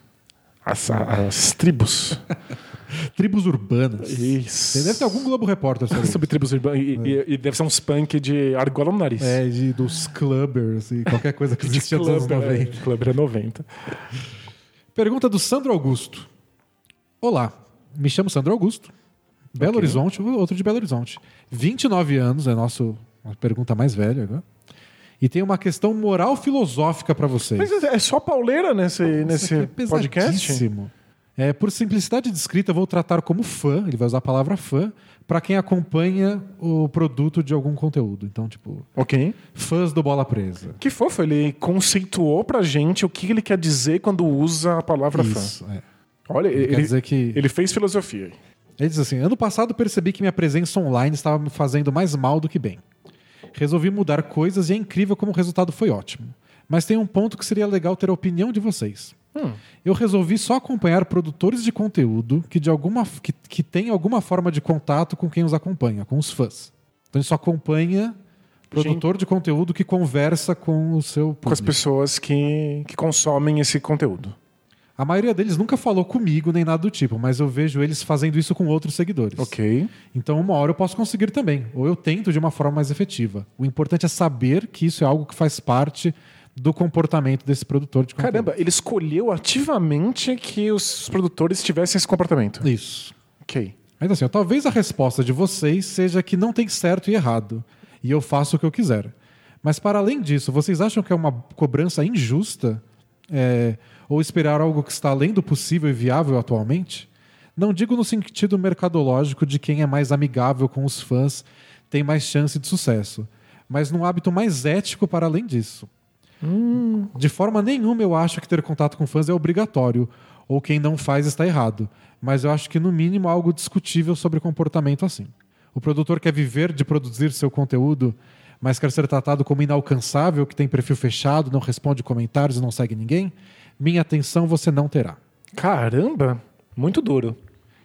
As, as tribos. Tribos urbanas. Isso. Deve ter algum Globo Repórter sobre. Sobre tribos urbanas. E, e- e deve ser uns punk de argola no nariz. É, de, dos clubbers e qualquer coisa que existia nos anos Clubber, 90. é, Clubber é 90. Pergunta do Sandro Augusto. Olá, me chamo Sandro Augusto. Belo Horizonte, outro de Belo Horizonte. 29 anos, é nosso, a pergunta mais velha agora. E tem uma questão moral filosófica para vocês. Mas é só pauleira nesse, nesse Isso aqui é podcast? pesadíssimo. É, por simplicidade de escrita, eu vou tratar como fã, ele vai usar a palavra fã, para quem acompanha o produto de algum conteúdo. Então, tipo, Ok. fãs do Bola Presa. Que fofo, ele conceituou pra gente o que ele quer dizer quando usa a palavra fã. Isso, é. Olha, Quer ele, dizer que... ele fez filosofia. Ele diz assim: ano passado percebi que minha presença online estava me fazendo mais mal do que bem. Resolvi mudar coisas e é incrível como o resultado foi ótimo. Mas tem um ponto que seria legal ter a opinião de vocês. Eu resolvi só acompanhar produtores de conteúdo que, de alguma, que, que têm alguma forma de contato com quem os acompanha, com os fãs. Então ele só acompanha produtor de conteúdo que conversa com o seu Com as público. pessoas que, que consomem esse conteúdo. A maioria deles nunca falou comigo nem nada do tipo, mas eu vejo eles fazendo isso com outros seguidores. Ok. Então, uma hora eu posso conseguir também, ou eu tento de uma forma mais efetiva. O importante é saber que isso é algo que faz parte do comportamento desse produtor de conteúdo. Caramba, ele escolheu ativamente que os produtores tivessem esse comportamento. Isso. Ok. Mas assim, ó, talvez a resposta de vocês seja que não tem certo e errado, e eu faço o que eu quiser. Mas para além disso, vocês acham que é uma cobrança injusta? É, ou esperar algo que está além do possível e viável atualmente? Não digo no sentido mercadológico de quem é mais amigável com os fãs tem mais chance de sucesso, mas num hábito mais ético para além disso. De forma nenhuma eu acho que ter contato com fãs é obrigatório, ou quem não faz está errado, mas eu acho que no mínimo há algo discutível sobre comportamento assim. O produtor quer viver de produzir seu conteúdo, mas quer ser tratado como inalcançável, que tem perfil fechado, não responde comentários e não segue ninguém? Minha atenção você não terá. Caramba, muito duro.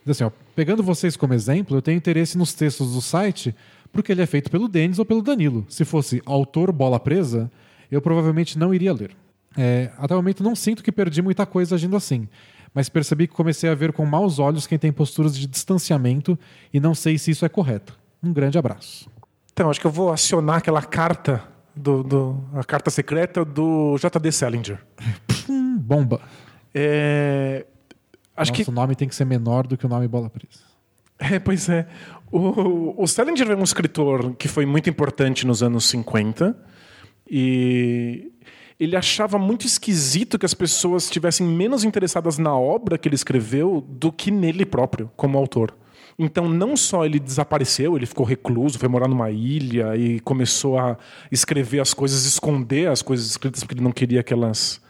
Assim, ó, pegando vocês como exemplo, eu tenho interesse nos textos do site porque ele é feito pelo Denis ou pelo Danilo. Se fosse autor bola presa, eu provavelmente não iria ler. É, até o momento não sinto que perdi muita coisa agindo assim, mas percebi que comecei a ver com maus olhos quem tem posturas de distanciamento e não sei se isso é correto. Um grande abraço. Então, acho que eu vou acionar aquela carta, do, do- a carta secreta do JD Salinger. Bomba. É, acho Nosso que nome tem que ser menor do que o nome bola presa. É, pois é. O, o Salinger é um escritor que foi muito importante nos anos 50 e ele achava muito esquisito que as pessoas estivessem menos interessadas na obra que ele escreveu do que nele próprio, como autor. Então, não só ele desapareceu, ele ficou recluso, foi morar numa ilha e começou a escrever as coisas, esconder as coisas escritas porque ele não queria que elas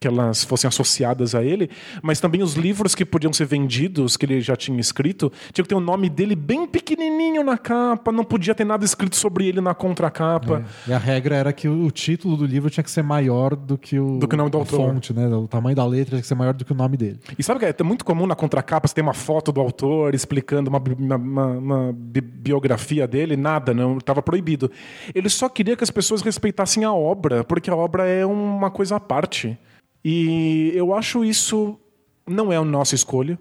que elas fossem associadas a ele, mas também os livros que podiam ser vendidos, que ele já tinha escrito, tinha que ter o nome dele bem pequenininho na capa, não podia ter nada escrito sobre ele na contracapa. E a regra era que o título do livro tinha que ser maior do que o, Do que o nome do autor. fonte, né? O tamanho da letra tinha que ser maior do que o nome dele. E sabe que é muito comum na contracapa você ter uma foto do autor explicando uma, uma- uma- uma bi- biografia dele? Nada, não estava proibido. Ele só queria que as pessoas respeitassem a obra, porque a obra é uma coisa à parte. E eu acho isso não é a nossa escolha.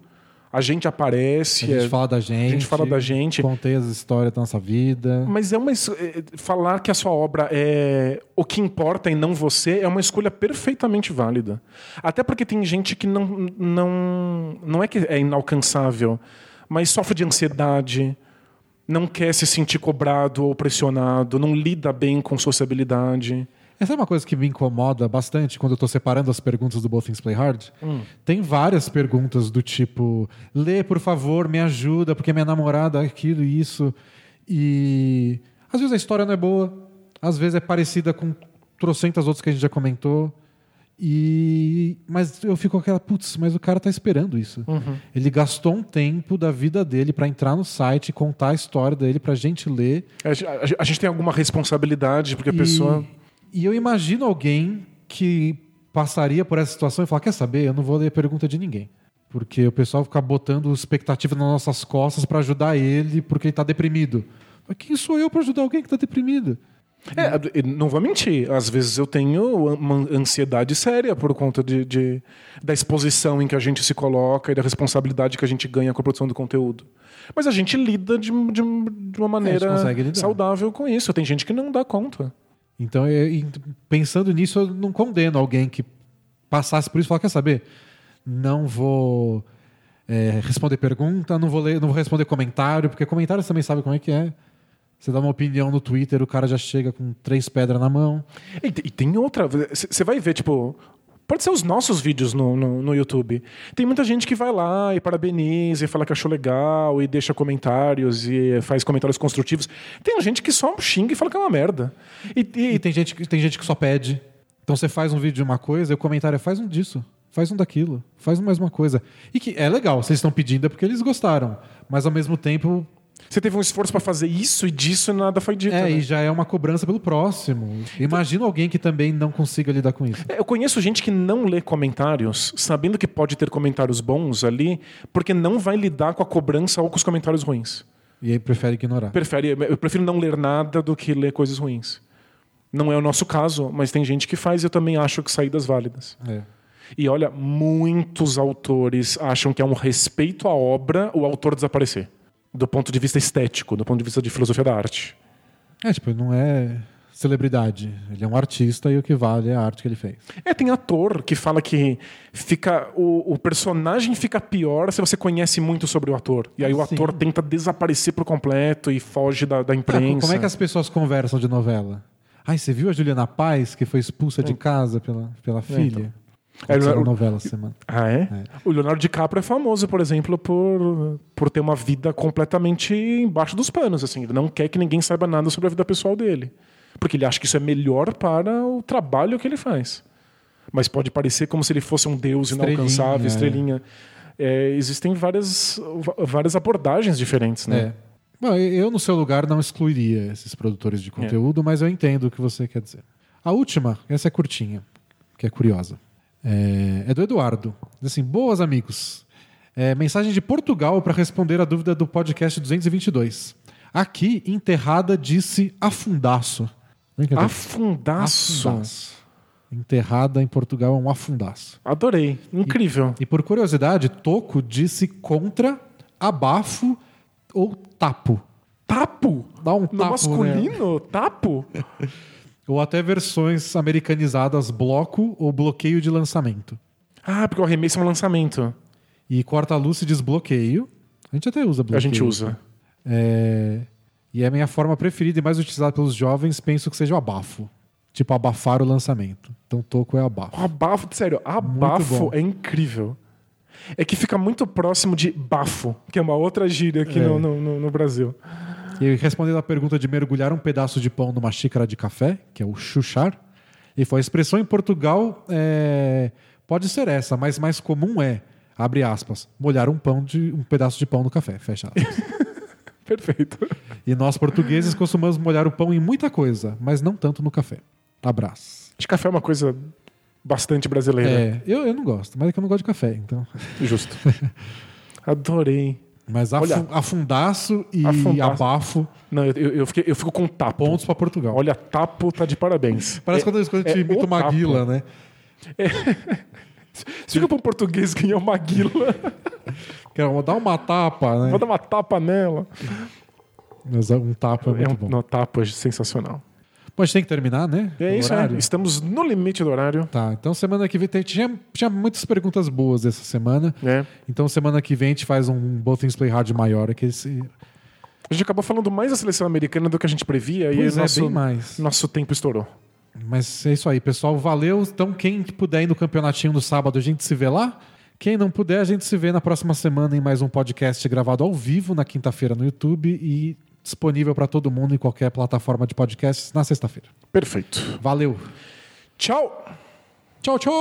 A gente aparece. A gente é- fala da gente. gente fala da gente. Contei as histórias da nossa vida. Mas é uma é, falar que a sua obra é o que importa e não você é uma escolha perfeitamente válida. Até porque tem gente que não não não é que é inalcançável, mas sofre de ansiedade, não quer se sentir cobrado ou pressionado, não lida bem com sociabilidade. Essa é uma coisa que me incomoda bastante quando eu tô separando as perguntas do Both Things Play Hard. Hum. Tem várias perguntas do tipo: lê, por favor, me ajuda, porque minha namorada é aquilo e isso. E às vezes a história não é boa, às vezes é parecida com trocentas outras que a gente já comentou. E mas eu fico com aquela, putz, mas o cara tá esperando isso. Uhum. Ele gastou um tempo da vida dele para entrar no site, contar a história dele pra gente ler. A, a- a gente tem alguma responsabilidade porque a E- pessoa E eu imagino alguém que passaria por essa situação e falar: quer saber? Eu não vou ler a pergunta de ninguém. Porque o pessoal fica botando expectativa nas nossas costas pra ajudar ele porque ele tá deprimido. Mas quem sou eu pra ajudar alguém que tá deprimido? É, não vou mentir. Às vezes eu tenho uma ansiedade séria por conta de, de- da exposição em que a gente se coloca e da responsabilidade que a gente ganha com a produção do conteúdo. Mas a gente lida de, de- de uma maneira consegue lidar. saudável com isso. Tem gente que não dá conta. Então, eu- e pensando nisso, eu não condeno alguém que passasse por isso e falar: quer saber? Não vou é, responder pergunta, não vou, ler, não vou responder comentário, porque comentário você também sabe como é que é. Você dá uma opinião no Twitter, o cara já chega com três pedras na mão. E tem outra. Você vai ver, tipo. Pode ser os nossos vídeos no, no, no YouTube. Tem muita gente que vai lá e parabeniza e fala que achou legal e deixa comentários e faz comentários construtivos. Tem gente que só xinga e fala que é uma merda. E, e- E tem gente, que- tem gente que só pede. Então você faz um vídeo de uma coisa e o comentário é faz um disso, faz um daquilo, faz mais uma coisa. E que é legal, vocês estão pedindo é porque eles gostaram. Mas ao mesmo tempo, você teve um esforço pra fazer isso e disso nada foi dito. é, né? e já é uma cobrança pelo próximo. Imagina alguém que também não consiga lidar com isso. É, Eu conheço gente que não lê comentários, sabendo que pode ter comentários bons ali, porque não vai lidar com a cobrança ou com os comentários ruins. E aí prefere ignorar. Prefere, eu prefiro não ler nada do que ler coisas ruins. Não é o nosso caso, mas tem gente que faz e eu também acho que saídas válidas. É. E olha, muitos autores acham que é um respeito à obra o autor desaparecer. Do ponto de vista estético, do ponto de vista de filosofia da arte. É, tipo, não é celebridade. Ele é um artista e o que vale é a arte que ele fez. É, tem ator que fala que fica o, o personagem fica pior se você conhece muito sobre o ator. E aí o Sim. ator tenta desaparecer por completo e foge da, da Ah, imprensa. como é que as pessoas conversam de novela? Ai, você viu a Juliana Paz, que foi expulsa de casa pela, pela filha? É, Aconteceu o- na novela essa semana. Ah, é? O Leonardo DiCaprio é famoso, por exemplo, por, por ter uma vida completamente embaixo dos panos. Assim. Ele não quer que ninguém saiba nada sobre a vida pessoal dele. Porque ele acha que isso é melhor para o trabalho que ele faz. Mas pode parecer como se ele fosse um deus Estrelinha, inalcançável, é. estrelinha. É, existem várias, várias abordagens diferentes, né? É. Bom, eu, no seu lugar, não excluiria esses produtores de conteúdo, mas eu entendo o que você quer dizer. A última, essa é curtinha, que é curiosa. É, é do Eduardo. Diz assim: Boas, amigos. É, mensagem de Portugal para responder a dúvida do podcast 222. Aqui, enterrada, disse afundaço. Afundaço. Afundaço. Enterrada em Portugal é um afundaço. Adorei. Incrível. E por curiosidade, Toco disse contra, abafo ou tapo. Tapo? Dá um No tapo, né? masculino? Tapo? Ou até versões americanizadas bloco ou bloqueio de lançamento. Ah, porque o arremesso é um lançamento. E corta-luz se diz bloqueio. A gente até usa bloqueio. A gente usa. É, E é a minha forma preferida e mais utilizada pelos jovens, penso que seja o abafo. Tipo, abafar o lançamento. Então, toco é abafo. Abafo, sério, abafo é incrível. É que fica muito próximo de bafo, que é uma outra gíria aqui É. no- no- no Brasil. E respondendo à pergunta de mergulhar um pedaço de pão numa xícara de café, que é o chuchar, e foi a expressão em Portugal é, pode ser essa, mas mais comum é, abre aspas, molhar um pão de um pedaço de pão no café, fecha aspas. Perfeito. e nós portugueses costumamos molhar o pão em muita coisa, mas não tanto no café. Abraço. Acho que café é uma coisa bastante brasileira. É, eu, eu não gosto, mas é que eu não gosto de café, então. Justo. Adorei. Mas Olha. afundaço e Afundaço. abafo, Não, eu, eu, fiquei- eu fico com tapo. pontos pra Portugal. Olha, tapo tá de parabéns. Parece É- quando, a gente é imita o uma tapo. né? Fica para um português ganhar uma guila. Quero dar uma tapa, né? Vou dar uma tapa nela. Mas um tapa é É muito um, bom. uma tapa sensacional. Bom, a gente tem que terminar, né? É O isso, é. horário. Estamos no limite do horário. Tá, então semana que vem tem, tinha, tinha muitas perguntas boas essa semana. É. Então semana que vem a gente faz um Both Things Play Hard maior. Que esse... A gente acabou falando mais da seleção americana do que a gente previa Pois e é, nosso, bem mais. nosso tempo estourou. Mas é isso aí, pessoal. Valeu. Então, quem puder ir no campeonatinho no sábado, a gente se vê lá. Quem não puder, a gente se vê na próxima semana em mais um podcast gravado ao vivo na quinta-feira no YouTube e disponível para todo mundo em qualquer plataforma de podcasts na sexta-feira. Perfeito. Valeu. Tchau! Tchau, tchau!